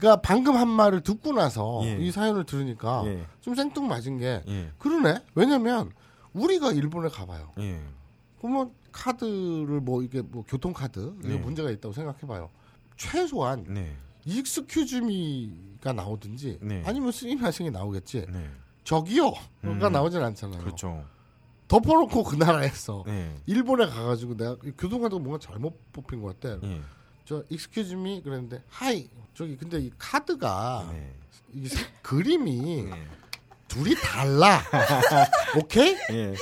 가 방금 한 말을 듣고 나서 예. 이 사연을 들으니까 예. 좀 생뚱맞은 게 예, 그러네. 왜냐면 우리가 일본에 가봐요. 예, 그러면 카드를 뭐 이게 뭐 교통카드 이게 네. 문제가 있다고 생각해봐요. 최소한 네, excuse me가 나오든지 네. 아니면 스미마싱이 나오겠지. 네, 저기요가 음. 나오진 않잖아요. 그렇죠. 덮어놓고 그 나라에서 네, 일본에 가가지고 내가 이 교통카드가 뭔가 잘못 뽑힌 것 같아. 예, 저 excuse me 그랬는데 はい 저기 근데 이 카드가 네, 이 색- 그림이 네, 둘이 달라. 오케이? 예,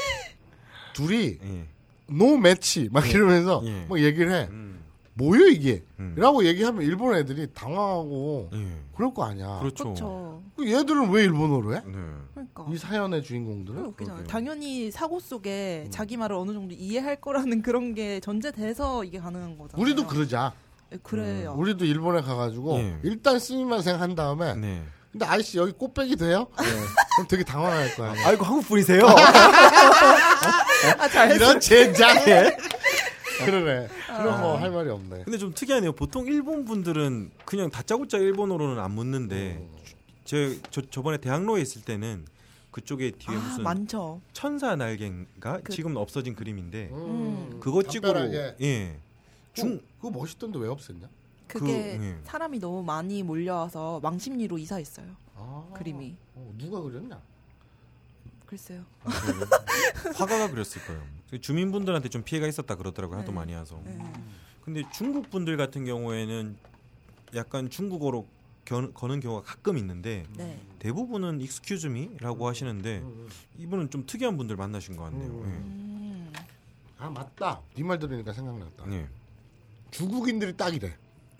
둘이 예, 노 매치 막 이러면서 예. 뭐 얘기를 해. 음, 뭐요 이게? 음. 라고 얘기하면 일본 애들이 당황하고 예, 그럴 거 아니야. 그렇죠. 그렇죠. 그 얘들은 왜 일본어로 해? 네, 그러니까. 이 사연의 주인공들은? 그러게요. 당연히 사고 속에 자기 말을 어느 정도 이해할 거라는 그런 게 전제돼서 이게 가능한 거잖아요. 우리도 그러자. 네, 그래요. 우리도 일본에 가가지고 예. 일단 스미마생 한 다음에 네. 근데 아저씨 여기 꽃배기 돼요? 그럼 되게 당황할 거야. 아이고 한국 분이세요? 아, 잘 이런 젠장. 그러네. 그럼 뭐할 말이 없네. 근데 좀 특이하네요. 보통 일본 분들은 그냥 다짜고짜 일본어로는 안 묻는데 어. 제 저, 저번에 대학로에 있을 때는 그쪽에 뒤에 아, 무슨 많죠. 천사 날개인가 그- 지금 없어진 그림인데 음. 그거 찍으로. 예. 중중 그거 멋있던데 왜 없앴냐? 그게 그, 예. 사람이 너무 많이 몰려와서 망심리로 이사했어요. 아, 그림이. 어, 누가 그렸냐? 글쎄요. 화가가 그렸을 거예요. 주민분들한테 좀 피해가 있었다 그러더라고요. 하도 네. 많이 와서. 네. 근데 중국 분들 같은 경우에는 약간 중국어로 겨, 거는 경우가 가끔 있는데 네. 대부분은 excuse me라고 하시는데 음, 이분은 좀 특이한 분들 만나신 것 같네요. 음. 아 맞다. 네 말 들으니까 생각났다. 예. 예. 중국인들이 딱이래.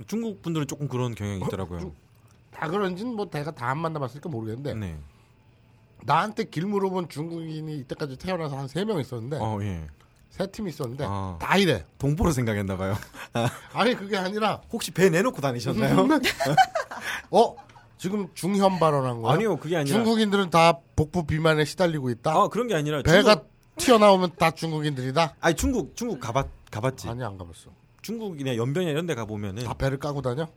중국 분들은 조금 그런 경향이 있더라고요. 중- 다 그런지는 뭐 내가 다 안 만나봤으니까 모르겠는데 네. 나한테 길 물어본 중국인이 이때까지 태어나서 한 세 명 있었는데 어, 예. 세팀 있었는데 아. 다 이래. 동포로 생각했나 봐요. 아니 그게 아니라 혹시 배 내놓고 다니셨나요? 어 지금 중현 발언한 거야? 아니요, 그게 아니라 중국인들은 다 복부 비만에 시달리고 있다. 아, 그런 게 아니라 배가 중국, 튀어나오면 다 중국인들이다. 아니 중국 중국 가봤 가봤지. 아니 안 가봤어. 중국이나 연변이나 이런 데 가 보면은 다 배를 까고 다녀?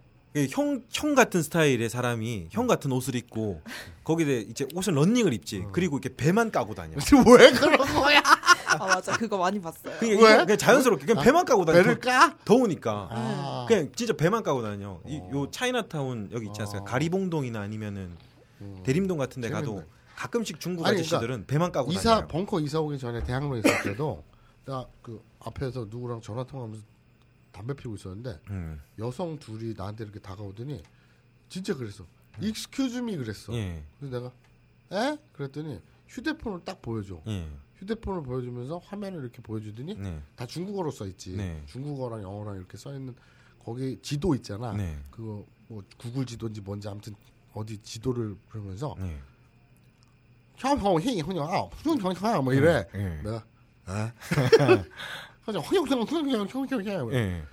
형, 형 같은 스타일의 사람이 형 같은 옷을 입고 거기에 이제 옷은 런닝을 입지. 음. 그리고 이렇게 배만 까고 다녀. 왜 그런 거야? 아 맞아. 그거 많이 봤어요. 그냥, 왜? 그냥 자연스럽게 그냥 아, 배만 까고 다녀. 배를 까? 더, 우니까 아. 그냥 진짜 배만 까고 다녀. 이, 어. 요 차이나타운 여기 있지 않습니까? 어. 가리봉동이나 아니면은 음. 대림동 같은 데 가도 재밌네. 가끔씩 중국 아니, 아저씨들은 배만 까고 이사 다녀요. 벙커 이사 오기 전에 대학로에 있을 때도 나 그 앞에서 누구랑 전화 통화하면서 담배 피우고 있었는데 음. 여성 둘이 나한테 이렇게 다가오더니 진짜 그랬어. excuse me 그랬어. 예. 그래서 내가 에? 그랬더니 휴대폰을 딱 보여줘. 예. 휴대폰을 보여주면서 화면을 이렇게 보여주더니 네. 다 중국어로 써 있지. 네. 중국어랑 영어랑 이렇게 써 있는 거기 지도 있잖아. 네. 그거 뭐 구글 지도인지 뭔지 아무튼 어디 지도를 그러면서 네. 형형형이 형형 형형 뭐 이래. 예. 내가 에? 그래서 형형형형형형 예.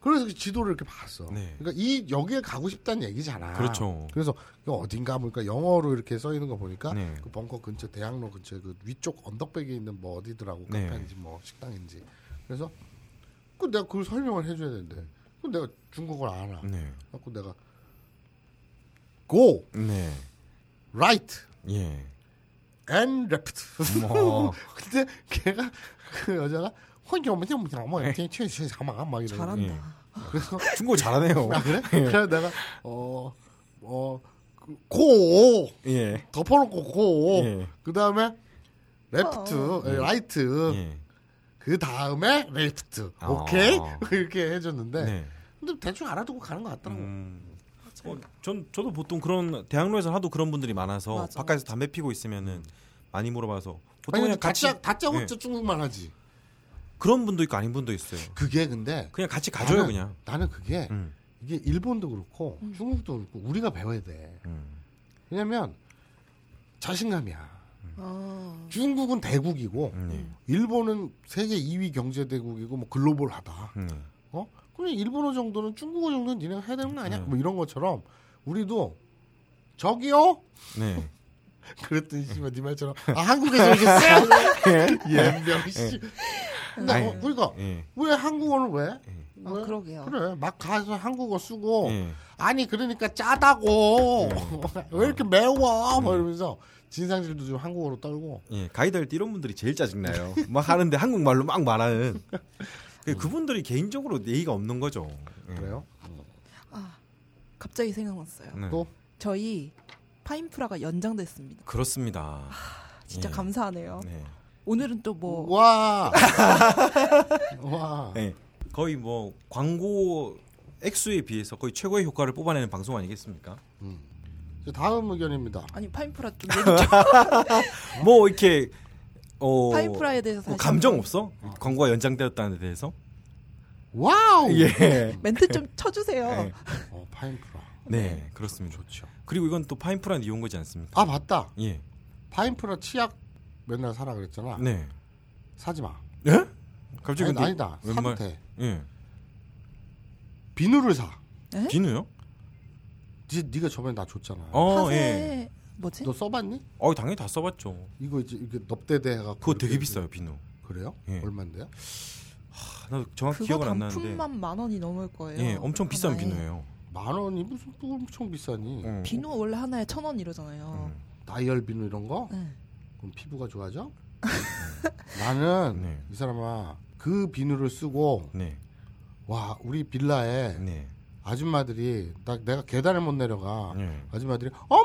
그래서 그 지도를 이렇게 봤어. 네. 그러니까 이 여기에 가고 싶다는 얘기잖아. 그렇죠. 그래서 어딘가 보니까 영어로 이렇게 써 있는 거 보니까 네. 그 벙커 근처 대학로 근처 그 위쪽 언덕백에 있는 뭐 어디더라고 네. 카페인지 뭐 식당인지. 그래서 그 내가 그걸 설명을 해줘야 되는데 그 내가 중국어를 알아. 네. 그래서 내가 go 네. right 예. and left. 뭐. 근데 걔가 그 여자가 뭐, 이렇게 최최 잠아 막 이래. 잘한다. 예. 그래서 중국어 잘하네요. 아 그래? 그래서 내가 어 어 고 예. 덮어놓고 고. 예. 그 다음에 left, 어. 에, right. 예. 그 다음에 left. 아. 오케이? 이렇게 해줬는데. 네. 근데 대충 알아두고 가는 것 같더라고. 음. 어, 전 저도 보통 그런 대학로에서 하도 그런 분들이 많아서 맞아. 바깥에서 담배 피고 있으면은 많이 물어봐서 보통 아니, 그냥 같이 다짜 다짜 예. 하지. 그런 분도 있고 아닌 분도 있어요. 그게 근데 그냥 같이 가져요 나는- 그냥. 나는 그게 음. 이게 일본도 그렇고 중국도 그렇고 우리가 배워야 돼. 음. 왜냐면 자신감이야. 아. 중국은 대국이고 네. 일본은 세계 2위 경제 대국이고 뭐 글로벌하다. 네. 어? 그럼 일본어 정도는 중국어 정도는 니네가 해야 되는 거 아니야? 네. 뭐 이런 것처럼 우리도 저기요? 네. 그랬더니 씨발 네 말처럼 아 한국에서 오셨어요? 예명 씨. 근데 아니, 어, 그러니까 예. 왜 한국어를 왜? 아, 왜? 그러게요. 그래 막 가서 한국어 쓰고 예. 아니 그러니까 짜다고 네. 왜 이렇게 매워? 뭐 이러면서 진상질도 좀 한국어로 떨고 예. 가이드 할 때 이런 분들이 제일 짜증나요. 막 하는데 한국말로 막 말하는. 그- 그분들이 개인적으로 예의가 없는 거죠. 예. 그래요? 아, 갑자기 생각났어요. 네. 또 저희 파인프라가 연장됐습니다. 그렇습니다. 진짜 예. 감사하네요. 네. 오늘은 또 뭐 와. 와. 네. 거의 뭐 광고 액수에 비해서 거의 최고의 효과를 뽑아내는 방송 아니겠습니까? 이제 다음 의견입니다. 아니 파인프라 좀 얘기 좀 뭐 이렇게 어 파인프라에 대해서 뭐 감정 없어? 광고가 연장되었다는 데 대해서? wow. 예. 멘트 좀 쳐주세요. 네. 어, 파인프라. 네, 그렇습니다. 좋죠. 그리고 이건 또 파인프란 이용 거지 않습니까? 아 맞다. 예. 파인프라 치약 맨날 사라 그랬잖아. 네. 사지 마. 예? 갑자기 아니, 근데 아니다. 사도 돼. 예. 비누를 사. 에? 비누요? 니, 네가 저번에 나 줬잖아. 어, 파세 예. 뭐지? 너 써봤니? 어, 당연히 다 써봤죠. 이거 이제 이게 넙대대 해갖고 그거 되게 비싸요, 비누. 그래요? 예. 얼마인데요? 나도 정확히 기억은 안 나는데. 단품만 만 원이 넘을 거예요. 예, 엄청 비싼 하나에. 비누예요. 만 원이 무슨 엄청 비싸니? 어. 비누 원래 하나에 천 원 이러잖아요. 음. 다이얼 비누 이런 거? 네. 그럼 피부가 좋아져? 나는 네. 이 사람아 그 비누를 쓰고 네. 와 우리 빌라에 네. 아줌마들이 나 내가 계단을 못 내려가 네. 아줌마들이 어머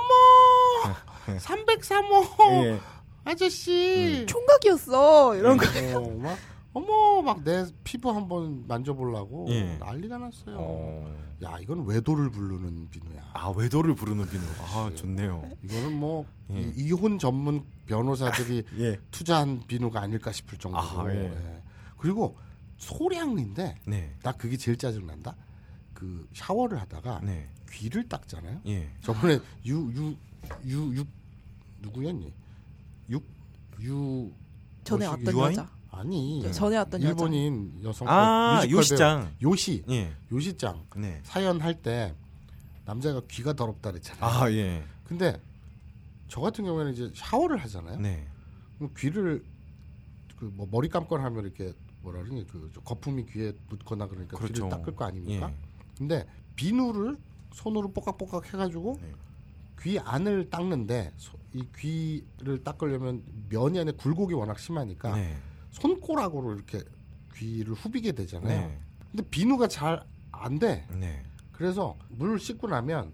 303호 예. 아저씨 총각이었어 이런 거. 어, 막 어머 막 내 피부 한번 만져보려고 예. 난리가 났어요. 어. 야 이건 외도를 부르는 비누야. 아 외도를 부르는 비누. 아 좋네요. 이거는 뭐 예. 이- 이혼 전문 변호사들이 예. 투자한 비누가 아닐까 싶을 정도로. 아, 예. 예. 그리고 소량인데 네. 나 그게 제일 짜증 난다. 그 샤워를 하다가 네. 귀를 닦잖아요. 예. 저번에 유 유 유 유 누구였니? 육유 전에 왔던 유아인? 여자. 아니 전에 왔던. 일본인 여성 아 요시장. 배우 요시 예. 요시짱 네. 사연 할 때 남자가 귀가 더럽다 그랬잖아요. 아 예. 근데 저 같은 경우에는 이제 샤워를 하잖아요. 네. 그럼 귀를 그 뭐 머리 감거나 하면 이렇게 뭐라 그러니 그 거품이 귀에 묻거나 그러니까 그렇죠. 귀를 닦을 거 아닙니까? 예. 근데 비누를 손으로 뽀깍뽀깍 해가지고 네. 귀 안을 닦는데 소- 이 귀를 닦으려면 면이 안에 굴곡이 워낙 심하니까 네. 손가락으로 이렇게 귀를 후비게 되잖아요. 네. 근데 비누가 잘 안 돼. 네. 그래서 물 씻고 나면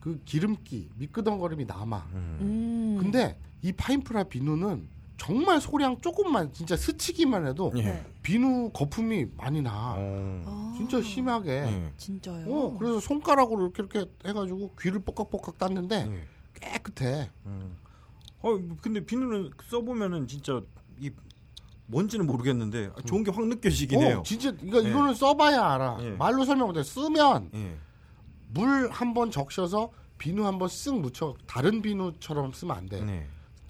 그 기름기 미끄덩거림이 남아. 음. 음. 근데 이 파인프라 비누는 정말 소량 조금만 진짜 스치기만 해도 예. 네. 비누 거품이 많이 나. 어. 아, 진짜 심하게. 예. 진짜요. 어, 그래서 손가락으로 이렇게 이렇게 해가지고 귀를 뽀깍뽀깍 땄는데 예. 깨끗해. 음. 어 근데 비누는 써보면은 진짜 이 뭔지는 모르겠는데 좋은 게 확 느껴지긴 어, 해요. 진짜 이거 예. 이거는 써봐야 알아. 예. 말로 설명 못해. 쓰면 예. 물한 번 적셔서 비누 한 번 쓱 묻혀. 다른 비누처럼 쓰면 안 돼. 네.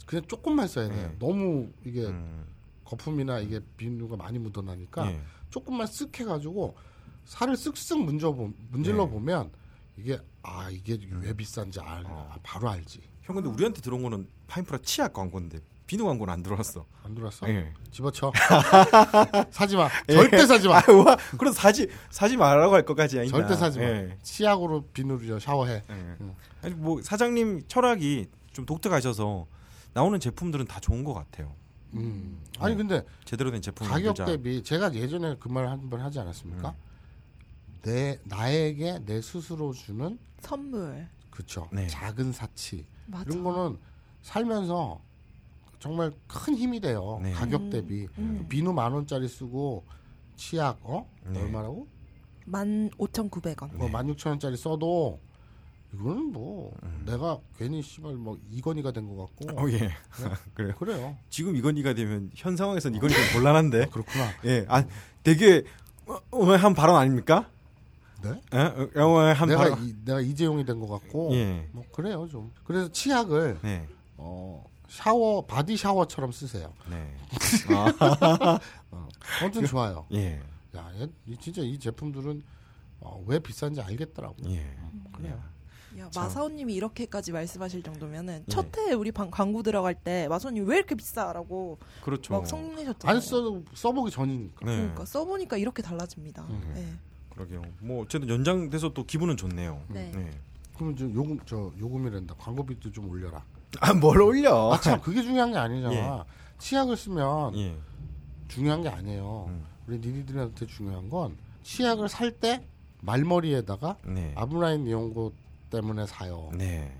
그냥 조금만 써야 돼. 네. 너무 이게 음. 거품이나 이게 비누가 많이 묻어나니까 예. 조금만 쓱 해가지고 살을 쓱쓱 문져 보, 문질러 네. 보면 이게 아 이게 왜 비싼지 알, 어. 바로 알지. 형 근데 우리한테 들어온 거는 파인프라 치약 광고인데 비누 광고는 안 들어왔어. 안 들어왔어? 예. 집어쳐. 사지 마. 절대 사지 마. 아, 와, 그래서 사지 사지 말라고 할 것까지 아니다. 절대 사지 마. 예. 치약으로 비누를 샤워해. 예. 응. 아니 뭐 사장님 철학이 좀 독특하셔서 나오는 제품들은 다 좋은 것 같아요. 음. 아니 네. 근데 제대로 된 제품 가격 만들자. 대비 제가 예전에 그 말 한 번 하지 않았습니까? 음. 내 나에게 내 스스로 주는 선물. 그쵸 네. 작은 사치 맞아. 이런 거는 살면서 정말 큰 힘이 돼요 네. 가격 음, 대비 음. 비누 만 원짜리 쓰고 치약 어 네. 얼마라고 만 오천 구백 원. 뭐만 육천 원짜리 써도 이거는 뭐 음. 내가 괜히 씨발 뭐 이건희가 된 것 같고 어 예. 그래요. 그래요 지금 이건희가 되면 현 상황에서는 이건희 좀 곤란한데. 아, 그렇구나 예. 아 되게 어, 어, 한 발언 아닙니까? 네 예? 어, 어, 한 내가 발언. 이, 내가 이재용이 된 것 같고 예. 뭐 그래요 좀 그래서 치약을 네. 어 샤워 바디 샤워처럼 쓰세요 네. 어, 아무튼 좋아요 예. 야, 얘, 이- 진짜 이 제품들은 어, 왜 비싼지 알겠더라고. 예. 그래요. 야, 참. 마사오님이 이렇게까지 말씀하실 정도면은 예. 첫해 우리 방, 광고 들어갈 때 마사오님 왜 이렇게 비싸라고 그렇죠. 막 성내셨잖아요. 안 써, 써보기 전이니까. 네. 그러니까 써보니까 이렇게 달라집니다. 음. 네. 그러게요. 뭐 어쨌든 연장돼서 또 기분은 좋네요. 네. 그러면 저 요금, 저 요금이란다. 광고비도 좀 올려라. 아, 뭘 올려? 아, 참, 그게 중요한 게 아니잖아. 예. 치약을 쓰면 예. 중요한 게 아니에요. 음. 우리 니니들한테 중요한 건 치약을 살 때 말머리에다가 네. 아브라인 이용고 때문에 사요. 네.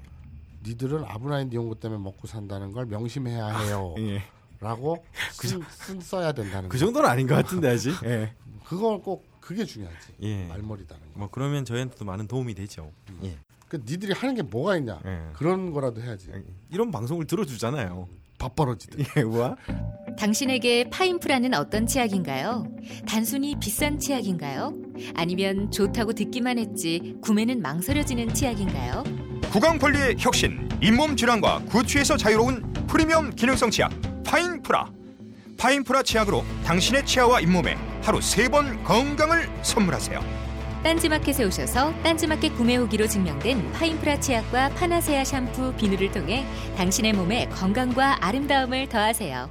니들은 아브라인 이용고 때문에 먹고 산다는 걸 명심해야 해요. 예. 라고 쓴, 쓴 써야 된다는 그 거. 정도는 아닌 것 같은데 아직. 예. 그걸 꼭 그게 중요하지. 예. 말머리다는 거. 뭐 그러면 저희한테도 많은 도움이 되죠. 예. 그 니들이 하는 게 뭐가 있냐? 예. 그런 거라도 해야지. 이런 방송을 들어주잖아요. 밥벌어지들. 예, 우와. 당신에게 파인프라는 어떤 치약인가요? 단순히 비싼 치약인가요? 아니면 좋다고 듣기만 했지 구매는 망설여지는 치약인가요? 구강 관리의 혁신, 잇몸 질환과 구취에서 자유로운 프리미엄 기능성 치약 파인프라. 파인프라 치약으로 당신의 치아와 잇몸에 하루 세 번 건강을 선물하세요. 딴지마켓에 오셔서 딴지마켓 구매 후기로 증명된 파인프라 치약과 파나세아 샴푸, 비누를 통해 당신의 몸에 건강과 아름다움을 더하세요.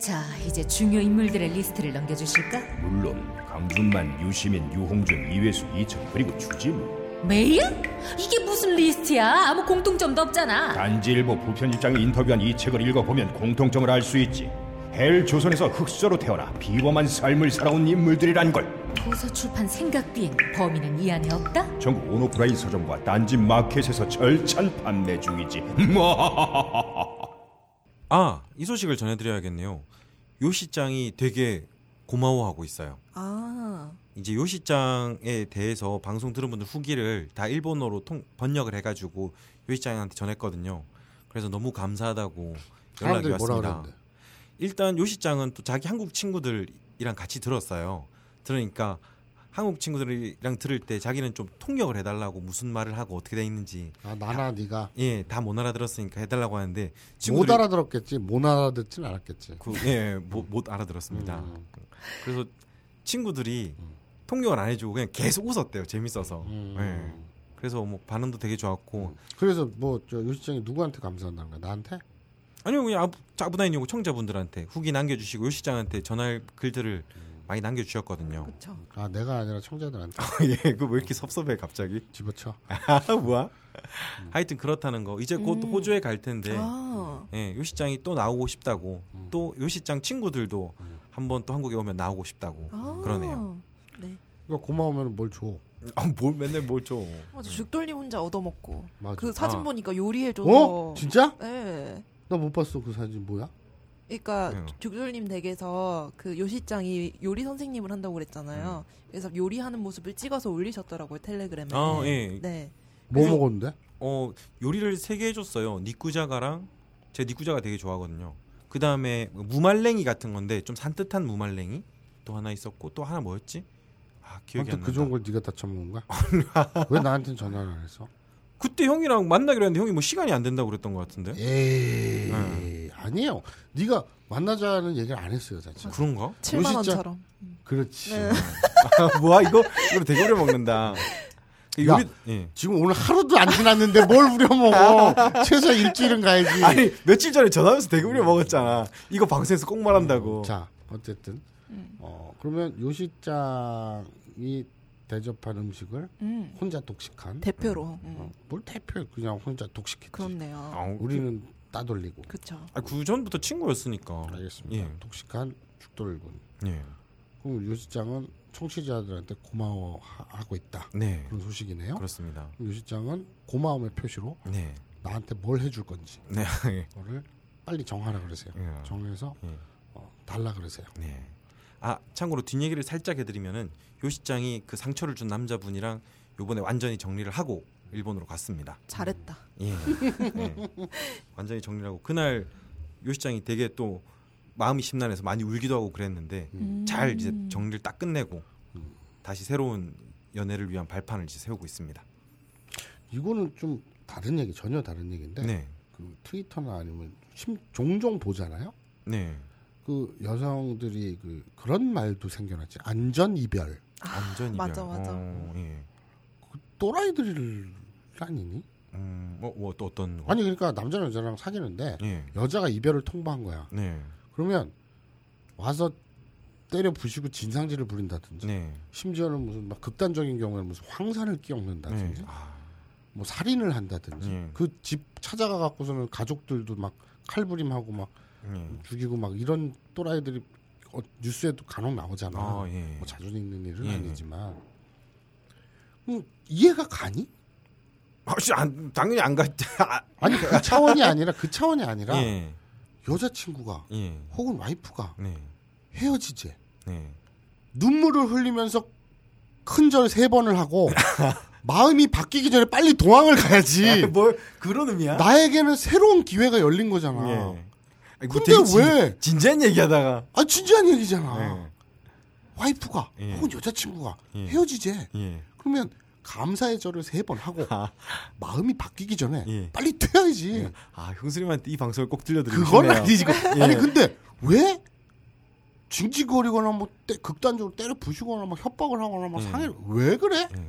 자, 이제 중요 인물들의 리스트를 넘겨주실까? 물론 강준만, 유시민, 유홍준, 이회수, 이철 그리고 주진우 메일? 이게 무슨 리스트야? 아무 공통점도 없잖아. 딴지일보 부편집장이 인터뷰한 이 책을 읽어보면 공통점을 알 수 있지 헬 조선에서 흙수저로 태어나 비범한 삶을 살아온 인물들이란 걸 도서 출판 생각 비행 범인은 이 안에 없다? 전국 온오프라인 서점과 딴지 마켓에서 절찬 판매 중이지 아, 이 소식을 전해드려야겠네요. 요시장이 되게 고마워하고 있어요. 아, 이제 요시장에 대해서 방송 들은 분들 후기를 다 일본어로 통, 번역을 해가지고 요시장한테 전했거든요. 그래서 너무 감사하다고 연락이 왔습니다. 일단 요시장은 또 자기 한국 친구들이랑 같이 들었어요. 들으니까 한국 친구들이랑 들을 때 자기는 좀 통역을 해달라고 무슨 말을 하고 어떻게 돼 있는지 아 나나 네가 예 다 못 알아들었으니까 해달라고 하는데 못 친구들이 알아들었겠지 못 알아듣진 않았겠지. 그, 예, 못, 못 알아들었습니다. 음. 그래서 친구들이 통역을 안 해주고 그냥 계속 웃었대요. 재밌어서. 음. 예. 그래서 뭐 반응도 되게 좋았고 그래서 뭐저 요시장이 누구한테 감사한다는 거야? 나한테? 아니요 그냥 아부- 아부다인이고 청자분들한테 후기 남겨주시고 요 시장한테 전할 글들을 많이 남겨주셨거든요. 그쵸. 아 내가 아니라 청자들한테 예, 그 왜 이렇게 섭섭해 갑자기? 집어쳐. 아 뭐야? 하여튼 그렇다는 거. 이제 곧 음. 호주에 갈 텐데. 아, 예, 요 시장이 또 나오고 싶다고. 또 요 시장 친구들도 한번 또 한국에 오면 나오고 싶다고 아. 그러네요. 네. 그러니까 고마우면 뭘 줘? 아, 뭘 맨날 뭘 줘. 맞아, 죽돌림 혼자 얻어먹고. 맞아. 그 사진 아. 보니까 요리해줘서. 어? 진짜? 네. 나 못 봤어 그 사진 뭐야? 그러니까 네. 죽돌님 댁에서 그 요시장이 요리 선생님을 한다고 그랬잖아요. 그래서 요리하는 모습을 찍어서 올리셨더라고요 텔레그램에. 아, 예. 네. 뭐 먹었는데? 어 요리를 세 개 해줬어요. 니꾸자가랑 제 니꾸자가 되게 좋아하거든요. 그 다음에 무말랭이 같은 건데 좀 산뜻한 무말랭이 또 하나 있었고 또 하나 뭐였지? 아 기억이 안그 난다. 좋은 걸 네가 다 처먹은 거야? 왜 나한테는 전화를 안 했어? 그때 형이랑 만나기로 했는데 형이 뭐 시간이 안 된다고 그랬던 것 같은데. 에이 네. 아니에요. 네가 만나자는 얘기를 안 했어요 자체. 그런가? 7만 요시장- 원처럼. 그렇지. 네. 아, 뭐야 이거 이거 되게 오래 먹는다. 그 야. 요리 예. 지금 오늘 하루도 안 지났는데 뭘 우려 먹어? 최소 일주일은 가야지. 아니 며칠 전에 전화하면서 되게 오래 먹었잖아. 이거 방송에서 꼭 말한다고. 자 어쨌든 음. 어 그러면 요시장이 대접한 음식을 음. 혼자 독식한 대표로. 음. 어, 뭘 대표 그냥 혼자 독식했지. 그렇네요. 아, 우리는 따돌리고. 그쵸. 아, 그 전부터 친구였으니까. 알겠습니다. 예. 독식한 죽돌군. 예. 그럼 요시장은 청취자들한테 고마워하고 있다. 네. 그런 소식이네요. 그렇습니다. 요시장은 고마움의 표시로 네. 나한테 뭘 해줄 건지 네. 그거를 빨리 정하라 그러세요. 예. 정해서 예. 어, 달라 그러세요. 네. 아 참고로 뒷얘기를 살짝 해드리면은 요 시장이 그 상처를 준 남자분이랑 요번에 완전히 정리를 하고 일본으로 갔습니다. 잘했다. 예. 네. 완전히 정리를 하고 그날 요 시장이 되게 또 마음이 심란해서 많이 울기도 하고 그랬는데 음. 잘 이제 정리를 딱 끝내고 다시 새로운 연애를 위한 발판을 이제 세우고 있습니다. 이거는 좀 다른 얘기 전혀 다른 얘기인데 네. 그 트위터나 아니면 심, 종종 보잖아요. 네. 그 여성들이 그 그런 말도 생겨났지 안전 이별 완전히 맞아, 맞아. 어, 예. 또라이들 아니니? 음, 뭐, 뭐, 또 어떤 거? 아니 그러니까 남자 랑 여자랑 사귀는데 예. 여자가 이별을 통보한 거야. 네. 그러면 와서 때려 부시고 진상질을 부린다든지 네. 심지어는 무슨 막 극단적인 경우에는 무슨 황산을 네. 끼얹는다든지 아, 뭐 살인을 한다든지 예. 그집 찾아가 갖고서는 가족들도 막 칼부림하고 막 예. 죽이고 막 이런 또라이들이 어, 뉴스에도 간혹 나오잖아. 아, 예. 뭐 자주 있는 일은 예, 아니지만 음, 이해가 가니? 아, 씨, 안, 당연히 안 갔. 아, 아니 그 차원이 아니라 그 차원이 아니라 예. 여자친구가 예. 혹은 와이프가 네. 헤어지재 네. 눈물을 흘리면서 큰절 세 번을 하고 마음이 바뀌기 전에 빨리 도망을 가야지. 뭘 그런 의미야? 나에게는 새로운 기회가 열린 거잖아. 예. 아니, 뭐 근데 되게 진- 왜? 진 지한 얘기하다가 아 진지한 얘기잖아. 예. 와이프가 예. 혹은 여자친구가 예. 헤어지재. 예. 그러면 감사의 절을 세 번 하고 아, 마음이 바뀌기 전에 예. 빨리 퇴야지. 아 형수님한테 이 방송을 꼭 들려드리고 그건. 아니지. 예. 아니 근데 왜 징징거리거나 뭐 때- 극단적으로 때려 부시거나 막 협박을 하거나 막 예. 상해를 왜 그래? 예.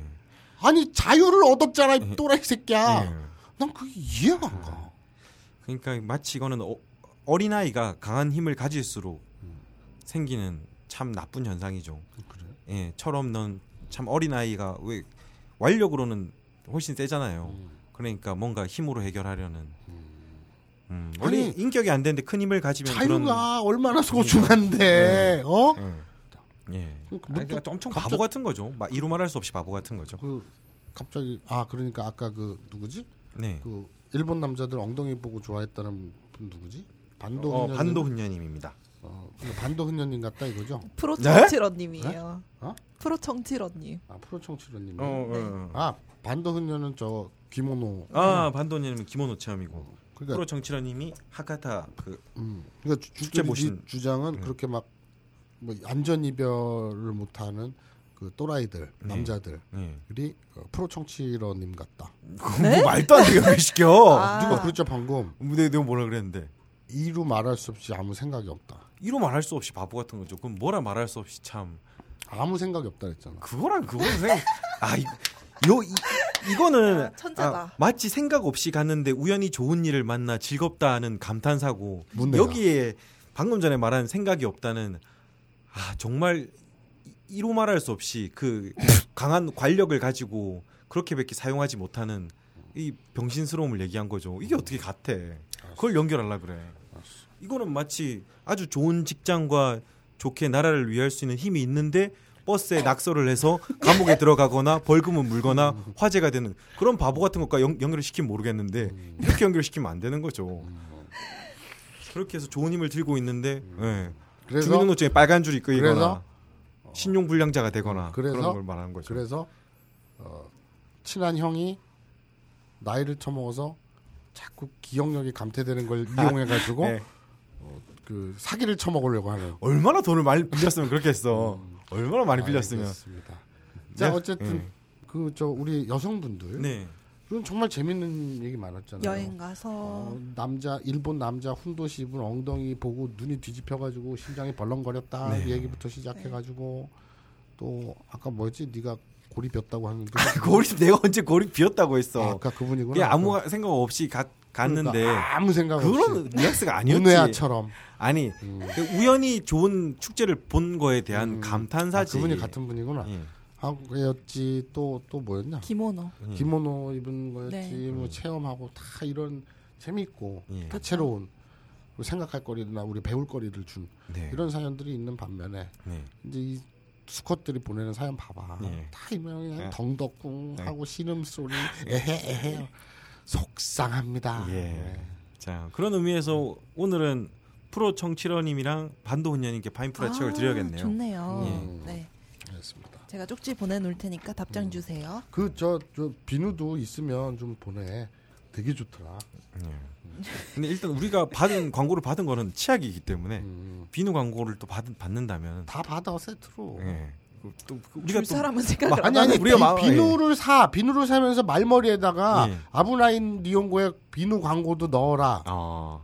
아니 자유를 얻었잖아 이 또라이 새끼야. 예. 난 그게 이해가 안 가. 그러니까 마치 이거는 어, 어린아이가 강한 힘을 가질수록 생기는 참 나쁜 현상이죠. 그래. 예, 철없는 참 어린 아이가 왜 완력으로는 훨씬 세잖아요. 음. 그러니까 뭔가 힘으로 해결하려는. 음, 아니, 원래 인격이 안 되는데 큰 힘을 가지면 자유가 얼마나 소중한데 어? 그런. 예. 예. 그 아니, 뭐 그러니까 엄청 갑자기- 바보 같은 거죠. 막 이루 말할 수 없이 바보 같은 거죠. 그 갑자기 아 그러니까 아까 그 누구지? 네. 그 일본 남자들 엉덩이 보고 좋아했다는 분 누구지? 반도 어, 흔녀님? 반도훈녀님입니다. 어, 그 반도 흔녀님 같다 이거죠? 프로 네? 청취러님이에요. 어? 프로 청취러님. 아 프로 청취로님. 어, 어, 어. 아 반도 흔녀는 저 기모노. 아, 반도훈녀님은 기모노 체험이고 그러니까 프로 정치러님이 하카타 그 음, 그러니까 주- 축제 주들이 보신- 주장은 음. 그렇게 막 뭐 안전 이별을 못하는 그 또라이들 네. 남자들이 예. 어, 프로 청취러님 같다. 네? 뭐 말도 안 되게 왜 시켜? 아. 누가 그랬죠 방금 무대 내가 뭐라 그랬는데 이루 말할 수 없이 아무 생각이 없다. 이로 말할 수 없이 바보 같은 거죠. 그럼 뭐라 말할 수 없이 참 아무 생각이 없다 그랬잖아. 그거랑 그거는 생각 아 이, 요 이, 이거는 아, 천재다. 아, 마치 생각 없이 갔는데 우연히 좋은 일을 만나 즐겁다는 감탄사고 문제다. 여기에 방금 전에 말한 생각이 없다는 아 정말 이- 이로 말할 수 없이 그 강한 관력을 가지고 그렇게밖에 사용하지 못하는 이 병신스러움을 얘기한 거죠. 이게 어떻게 같아? 그걸 연결하려 그래. 이거는 마치 아주 좋은 직장과 좋게 나라를 위할 수 있는 힘이 있는데 버스에 낙서를 해서 감옥에 들어가거나 벌금을 물거나 화제가 되는 그런 바보 같은 것과 연, 연결을 시키면 모르겠는데 이렇게 연결 시키면 안 되는 거죠. 그렇게 해서 좋은 힘을 들고 있는데 예. 그래서 주민등록증에 빨간 줄이 끄이거나? 신용불량자가 되거나 그래서? 그런 걸 말하는 거죠. 그래서 어, 친한 형이 나이를 처먹어서 자꾸 기억력이 감퇴되는 걸 이용해가지고 네. 그 사기를 처먹으려고 하는. 얼마나 돈을 많이 빌렸으면 그렇게 했어. 얼마나 많이 빌렸으면. 알겠습니다. 자 네. 어쨌든 네. 그저 우리 여성분들 네. 그건 정말 재밌는 얘기 많았잖아요. 여행 가서 어, 남자 일본 남자 훈도시 입은 엉덩이 보고 눈이 뒤집혀가지고 심장이 벌렁거렸다 네. 그 얘기부터 시작해가지고 또 아까 뭐였지 네가 고리 폈다고 하는데 고리 내가 언제 고리 비었다고 했어. 아, 아까 그분이구나. 아무 생각 없이 가, 갔는데 그러니까 아무 생각 그런 없이 뉘앙스가 아니었지. 문외아처럼 아니 음. 그 우연히 좋은 축제를 본 거에 대한 음. 감탄사지. 아, 그분이 같은 분이구나. 예. 한국이었지 또 또 뭐였냐? 기모노. 예. 기모노 입은 거였지 네. 뭐 체험하고 다 이런 재밌고 예. 다채로운 그리고 생각할 거리나 우리 배울 거리를 준 네. 이런 사연들이 있는 반면에 네. 이제 이 수컷들이 보내는 사연 봐봐 예. 다 그냥 예. 덩덕궁 네. 하고 신음 소리 에헤 에헤 속상합니다. 예. 네. 자 그런 의미에서 오늘은 프로 청취러님이랑 반도훈녀님께 파인프라 책을 드려야겠네요. 아, 좋네요. 예. 네. 알겠습니다. 제가 쪽지 보내놓을 테니까 답장 주세요. 그저 저 비누도 있으면 좀 보내. 되게 좋더라. 예. 근데 일단 우리가 받은 광고를 받은 거는 치약이기 때문에 음. 비누 광고를 또 받, 받는다면 다 받아 세트로. 예. 그- 또 그- 우리가 줄또 사람은 생각을 아니 안 아니 우리가 비, 마- 비누를 사 비누를 사면서 말머리에다가 예. 아브라인 니온고의 비누 광고도 넣어라. 아,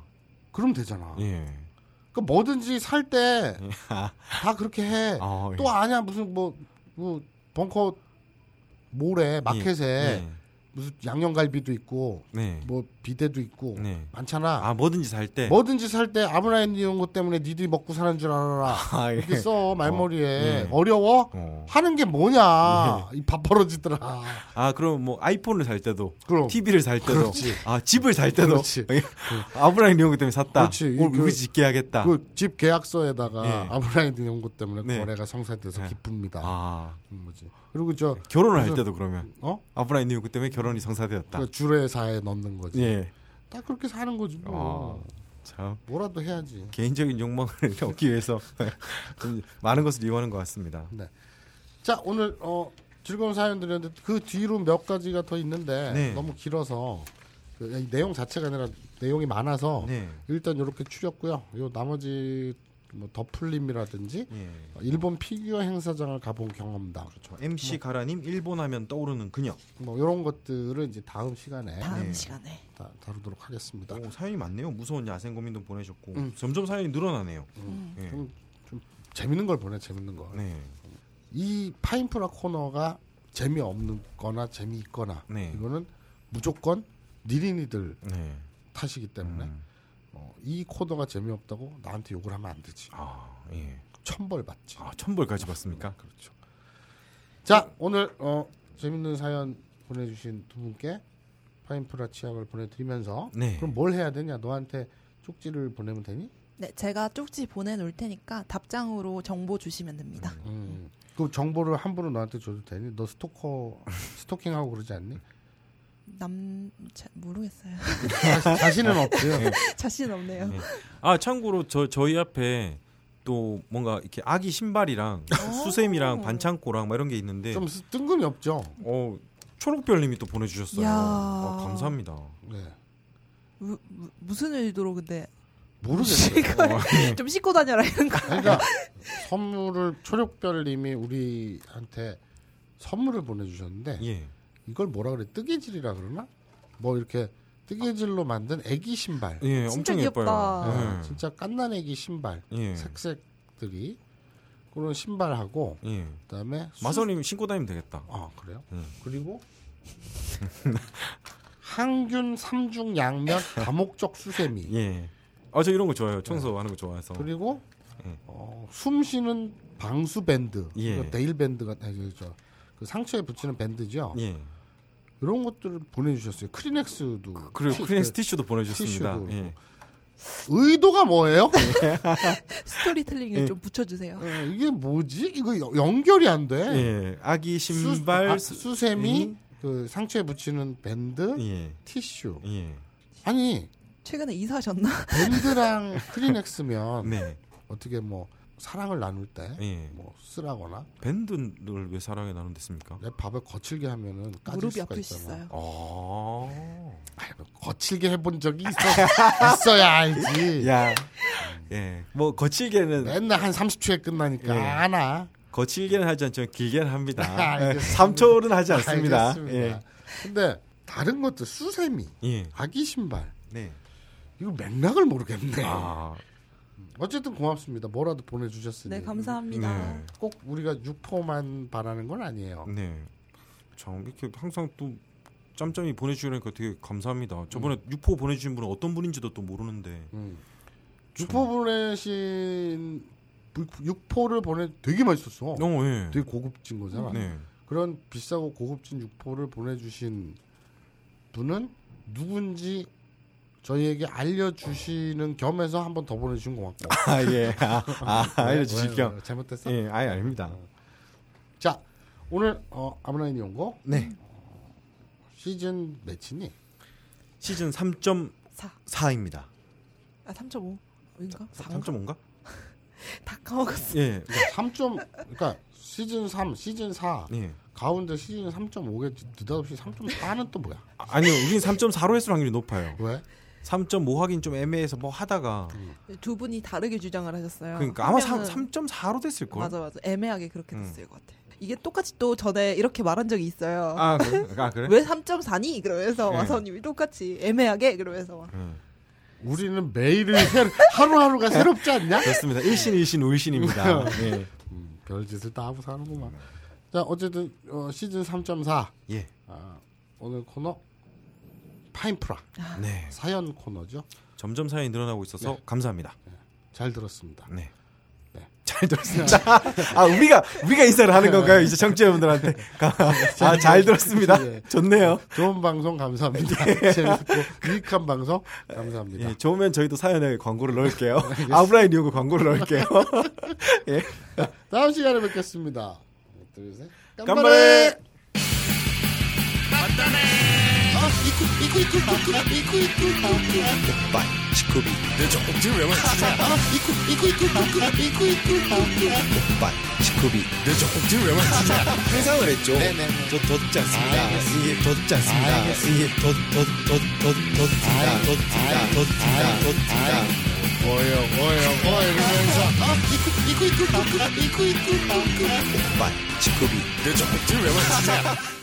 그럼 되잖아. 예. 그 뭐든지 살때 아, 다 그렇게 해. 아, 예. 또 아냐 무슨 뭐, 뭐 벙커 몰에 마켓에 예. 무슨 양념갈비도 있고 네. 뭐 비대도 있고 네. 많잖아. 아 뭐든지 살 때. 뭐든지 살 때 아브라인 이런 것 때문에 니들이 먹고 사는 줄 알아라. 아, 예. 이렇게 써 말머리에 예. 어, 려워 어. 하는 게 뭐냐 이밥 벌어지더라. 아 그럼 뭐 아이폰을 살 때도, 그럼 TV를 살 때도, 그렇지. 아 집을 살 때도. 아브라인 이런 것 때문에 샀다. 그렇지. 오늘 그- 우리 짓게 하겠다. 그 집 계약서에다가 예. 아브라인 이런 것 때문에 네. 거래가 성사돼서 네. 기쁩니다. 아 거지. 그리고 저 결혼을 할 그래서- 때도 그러면 어? 이런 것 때문에 결혼이 성사되었다. 그 주례사에 넣는 거지. 예. 다 그렇게 사는 거지 뭐. 아, 참 뭐라도 해야지. 개인적인 욕망을 얻기 위해서 좀 많은 것을 이용하는 것 같습니다. 자 오늘 어 즐거운 사연들이었는데 그 뒤로 몇 가지가 더 있는데 네. 너무 길어서 그, 이 내용 자체가 아니라 내용이 많아서 네. 일단 이렇게 추렸고요. 요 나머지 뭐 더플림이라든지 예. 일본 피규어 행사장을 가본 경험담 저 MC 가라님 일본 하면 떠오르는 그녀. 뭐 이런 것들을 이제 다음 시간에 다음 네. 시간에. 다, 다루도록 하겠습니다. 오, 사연이 많네요. 무서운 야생 고민도 보내셨고 음. 점점 사연이 늘어나네요. 음. 예. 좀, 좀 재밌는 걸 보내 재밌는 거. 네. 이 파인프라 코너가 재미없는거나 재미있거나 네. 이거는 무조건 니린이들 네. 탓이기 때문에 음. 어, 이 코너가 재미없다고 나한테 욕을 하면 안 되지. 아, 예. 천벌 받지. 아, 천벌까지 받습니까? 그렇죠. 자 오늘 어, 재밌는 사연 보내주신 두 분께 파인프라 치약을 보내드리면서 네. 그럼 뭘 해야 되냐? 너한테 쪽지를 보내면 되니? 네, 제가 쪽지 보내놓을 테니까 답장으로 정보 주시면 됩니다. 음. 그 정보를 함부로 너한테 줘도 되니? 너 스토커 스토킹하고 그러지 않니? 남 자, 모르겠어요. 자, 자신은 없고요. 자신 없네요. 네. 아 참고로 저 저희 앞에 또 뭔가 이렇게 아기 신발이랑 수세미랑 반창고랑 막 이런 게 있는데 좀 스- 뜬금이 없죠. 어 초록별님이 또 보내주셨어요. 야. 아, 감사합니다. 네. 무, 무- 무슨 의도로 근데 모르겠어요. 어, 좀 씻고 다녀라 이런 거. 그러니까 선물을 초록별님이 우리한테 선물을 보내주셨는데 예. 이걸 뭐라 그래 뜨개질이라 그러나? 뭐 이렇게 뜨개질로 만든 애기 신발. 예, 진짜 엄청. 예뻐요. 네, 진짜 깐난 애기 신발. 예. 색색들이 그런 신발하고 예. 그다음에 수- 마선님 신고 다니면 되겠다. 아 그래요? 음. 그리고 항균 삼중 양면 다목적 수세미 예. 아 저 이런 거 좋아해요. 청소하는 거 좋아해서. 그리고 예. 어, 숨 쉬는 방수 밴드 예. 대일 밴드가 아니 저, 그 상처에 붙이는 밴드죠. 예. 이런 것들을 보내주셨어요. 크리넥스도 그리고 티- 크리넥스 그 티슈도 보내주셨습니다. 티슈도 예. 의도가 뭐예요? 스토리텔링을 예. 좀 붙여주세요. 어, 이게 뭐지? 이거 여- 연결이 안 돼. 예. 아기 수- 신발 아, 수- 수세미 그 상처에 붙이는 밴드 예. 티슈 예. 아니 최근에 이사하셨나? 밴드랑 크리넥스면 네. 어떻게 뭐 사랑을 나눌 때뭐 예. 쓰라거나 밴드를 왜 사랑에 나눈댔습니까? 내 밥을 거칠게 하면은 까질 무릎이 수가 아프시어요. 있잖아. 아. 거칠게 해본 적이 있어 있어야 알지. 야. 예. 뭐 거칠게는 맨날 한 30초에 끝나니까 예. 하나. 거칠게는 하지 않지만 길게는 합니다. 알겠습니다. 3초는 하지 않습니다. 알겠습니다. 예. 근데 다른 것들 수세미, 예. 아기 신발 네. 이거 맥락을 모르겠네. 아. 어쨌든 고맙습니다. 뭐라도 보내주셨으니. 네, 감사합니다. 네. 꼭 우리가 육포만 바라는 건 아니에요. 네. 참 이렇게 항상 또 짬짬이 보내주시니까 되게 감사합니다. 저번에 육포 보내주신 분은 어떤 분인지도 또 모르는데. 음. 육포 보내신 육포를 보내 되게 맛있었어. 어, 예. 되게 고급진 거잖아. 네. 그런 비싸고 고급진 육포를 보내주신 분은 누군지 저희에게 알려주시는 겸해서 한 번 더 보내주신 것 같고. 아 예. 아, 아 왜, 알려주실 왜, 겸. 왜, 잘못됐어? 예, 아예 아닙니다. 자, 오늘 어, 아브라인 연고 네. 시즌 매치니? 시즌 3.4입니다. 4. 아, 3.5인가? 3.5인가? 다 까먹었어. 예. 3점 그러니까 시즌 3, 시즌 4 예. 가운데 시즌 3.5개 느닷없이 3.4는 또 뭐야? 아니요, 우리는 3.4로 했을 확률이 높아요. 왜? 3.5 하긴 좀 애매해서 뭐 하다가 두 분이 다르게 주장을 하셨어요. 그러니까 한 아마 명은- 3, 3.4로 됐을 걸. 맞아 맞아 애매하게 그렇게 음. 됐을 것 같아. 이게 똑같이 또 전에 이렇게 말한 적이 있어요. 아, 그래? 아, 그래? 왜 3.4니? 그러면서 네. 와서님이 똑같이 애매하게 그러면서 막. 예. 우리는 매일을 새로, 하루하루가 새롭지 않냐? 그렇습니다. 일신 일신 울신입니다. 예. 음, 별짓을 다 하고 사는구만. 자, 어쨌든 어, 시즌 3.4 예. 아, 오늘 코너 파인프라 네. 사연 코너죠. 점점 사연이 늘어나고 있어서 네. 감사합니다. 잘 들었습니다. 네. 네. 잘 들었습니다. 아, 우리가, 우리가 인사를 하는 건가요? 이제 청취자분들한테. 아, 잘 들었습니다. 예. 좋네요. 좋은 방송 감사합니다. 재밌고 유익한 방송 감사합니다. 예, 좋으면 저희도 사연에 광고를 넣을게요. 아브라인 요구 광고를 넣을게요. 다음 시간에 뵙겠습니다. 둘, 셋. 깜발에! いくいくいくいくいくいくいくい乳首でちょ乳首やばい行くいくいくいくいくいくいくやばいく首でちょ乳首やばい目覚まれちょととっちゃん好きだすげえとっちゃん好きだすげえととととととっちだとっちだとっちだとっちだおいおいおいおいみのりさん行く行く行く行く行く行く行くやばい乳首でちょ乳首やばい